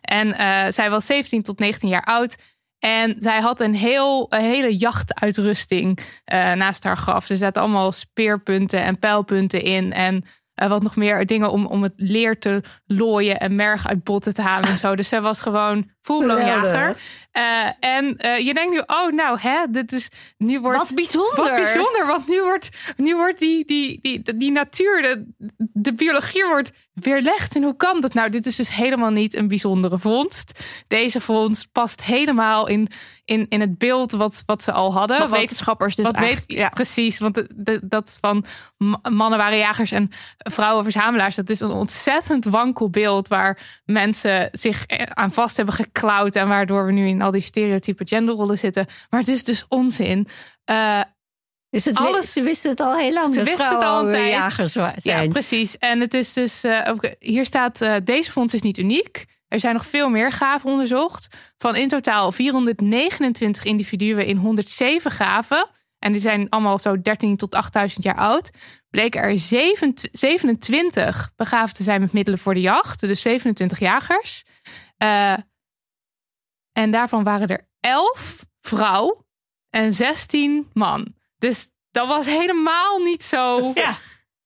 en eh, zij was 17 tot 19 jaar oud. En zij had een, heel, een hele jachtuitrusting eh, naast haar graf. Er zaten allemaal speerpunten en pijlpunten in. En eh, wat nog meer dingen om, om het leer te looien en merg uit botten te halen en zo. Dus zij was gewoon Geweldig. jager. Eh, en eh, je denkt nu, oh nou hè, dit is, nu wordt... Wat bijzonder. Wat bijzonder, want nu wordt, nu wordt die, die, die, die natuur, de, de biologie wordt weerlegd. En hoe kan dat nou? Dit is dus helemaal niet een bijzondere vondst. Deze vondst past helemaal in, in, in het beeld wat, wat ze al hadden. Wat Wat- wetenschappers dus wat weet, ja. precies. Want de, de- dat van ma- mannen waren jagers en vrouwen verzamelaars. Dat is een ontzettend wankel beeld waar mensen zich aan vast hebben geklauwd. En waardoor we nu in al die stereotype genderrollen zitten. Maar het is dus onzin. Eh, Dus het, Alles- ze wisten het al heel lang. Ze wisten het al een tijd. jagers ja, precies. En het is dus, eh, ook, hier staat, eh, deze fonds is niet uniek. Er zijn nog veel meer graven onderzocht. Van in totaal 429 individuen in 107 graven. En die zijn allemaal zo 13 tot 8000 jaar oud. Bleken er 27 27 begraven te zijn met middelen voor de jacht. Dus 27 jagers. Eh, en daarvan waren er 11 vrouw en 16 man. Dus dat was helemaal niet zo. Ja,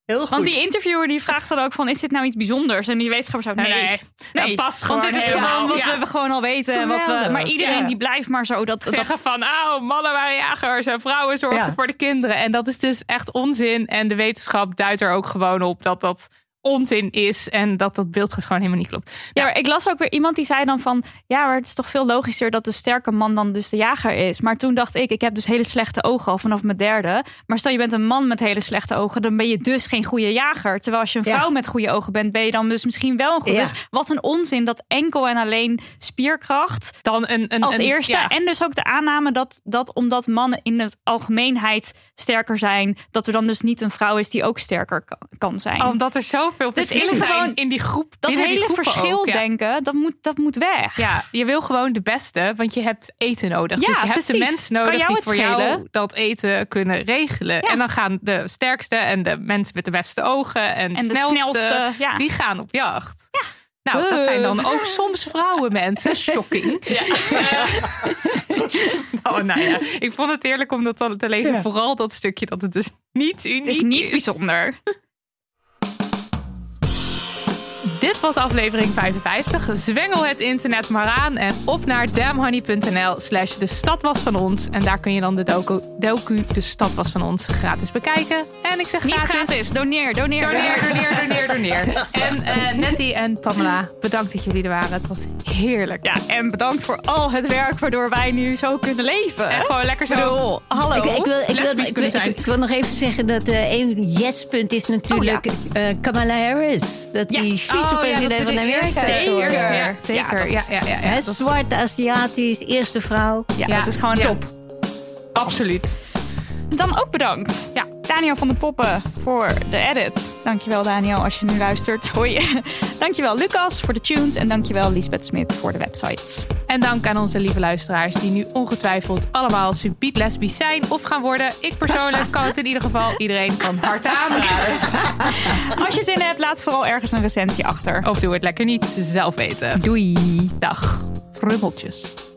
Heel goed. want die interviewer die vraagt dan ook van, is dit nou iets bijzonders? En die wetenschapper zou Nee, nee, nee, dat past want gewoon dit is helemaal. gewoon wat Ja. we gewoon al weten. en Wat we, maar iedereen Ja. die blijft maar zo. Dat, zeggen dat, van, oh, mannen waren jagers en vrouwen zorgden Ja. voor de kinderen. En dat is dus echt onzin. En de wetenschap duidt er ook gewoon op dat dat onzin is en dat dat beeld gewoon helemaal niet klopt. Ja, maar ik las ook weer iemand die zei dan van... ja, maar het is toch veel logischer dat de sterke man dan dus de jager is. Maar toen dacht ik, ik heb dus hele slechte ogen al vanaf mijn derde. Maar stel je bent een man met hele slechte ogen... dan ben je dus geen goede jager. Terwijl als je een Ja. vrouw met goede ogen bent... ben je dan dus misschien wel een goede... Ja. Dus wat een onzin dat enkel en alleen spierkracht... Dan een, een, als een- eerste. ja. En dus ook de aanname dat, dat omdat mannen in het algemeenheid sterker zijn... dat er dan dus niet een vrouw is die ook sterker kan, kan zijn. Omdat er zoveel Dit is verschillen gewoon- in die groep. dat die hele verschil ook, ja. denken, dat moet, dat moet weg. Ja, je wil gewoon de beste, want je hebt eten nodig. Ja, dus je hebt de mensen nodig die voor jou dat eten kunnen regelen. En dan gaan de sterkste en de mensen met de beste ogen en, En de snelste, snelste, ja. die gaan op jacht. Nou, dat zijn dan ook soms vrouwen mensen. Shocking. oh, nou ja, ik vond het heerlijk om dat te- te lezen. Vooral dat stukje dat het dus niet uniek Het is niet bijzonder. Dit was aflevering 55. Zwengel het internet maar aan en op naar damnhoney.nl slash de stad was van ons. En daar kun je dan de docu, docu De Stad was van ons gratis bekijken. En ik zeg Niet gratis. gratis. Doneer, doneer, Doneer, doneer, doneer, doneer. En eh Nettie en Pamela, bedankt dat jullie er waren. Het was heerlijk. Ja, en bedankt voor al het werk waardoor wij nu zo kunnen leven. En gewoon lekker zo. Ik bedoel, hallo. Ik, ik, wil, ik, wil, ik, kunnen wil, zijn. ik, ik wil nog even zeggen dat eh één yes-punt is natuurlijk eh, Kamala Harris. Dat die Oh, ja, is van de Amerika. Zeker, Ja, zeker. dat Ja, is- ja, ja, ja, Hè, dat is Zwart, Aziatisch, eerste vrouw. Ja, Ja, dat is gewoon ja. top. absoluut. Dan ook bedankt. Ja, Daniel van de Poppen voor de edit. Dankjewel Daniel als je nu luistert. Hoi. dankjewel Lucas voor de tunes. En dankjewel Lisbeth Smit voor de website. En dank aan onze lieve luisteraars die nu ongetwijfeld allemaal subiet lesbisch zijn of gaan worden. Ik persoonlijk kan het in ieder geval iedereen van harte aanraden. Als je zin hebt, laat vooral ergens een recensie achter. Of doe het lekker niet, zelf weten. Doei. Dag, frummeltjes.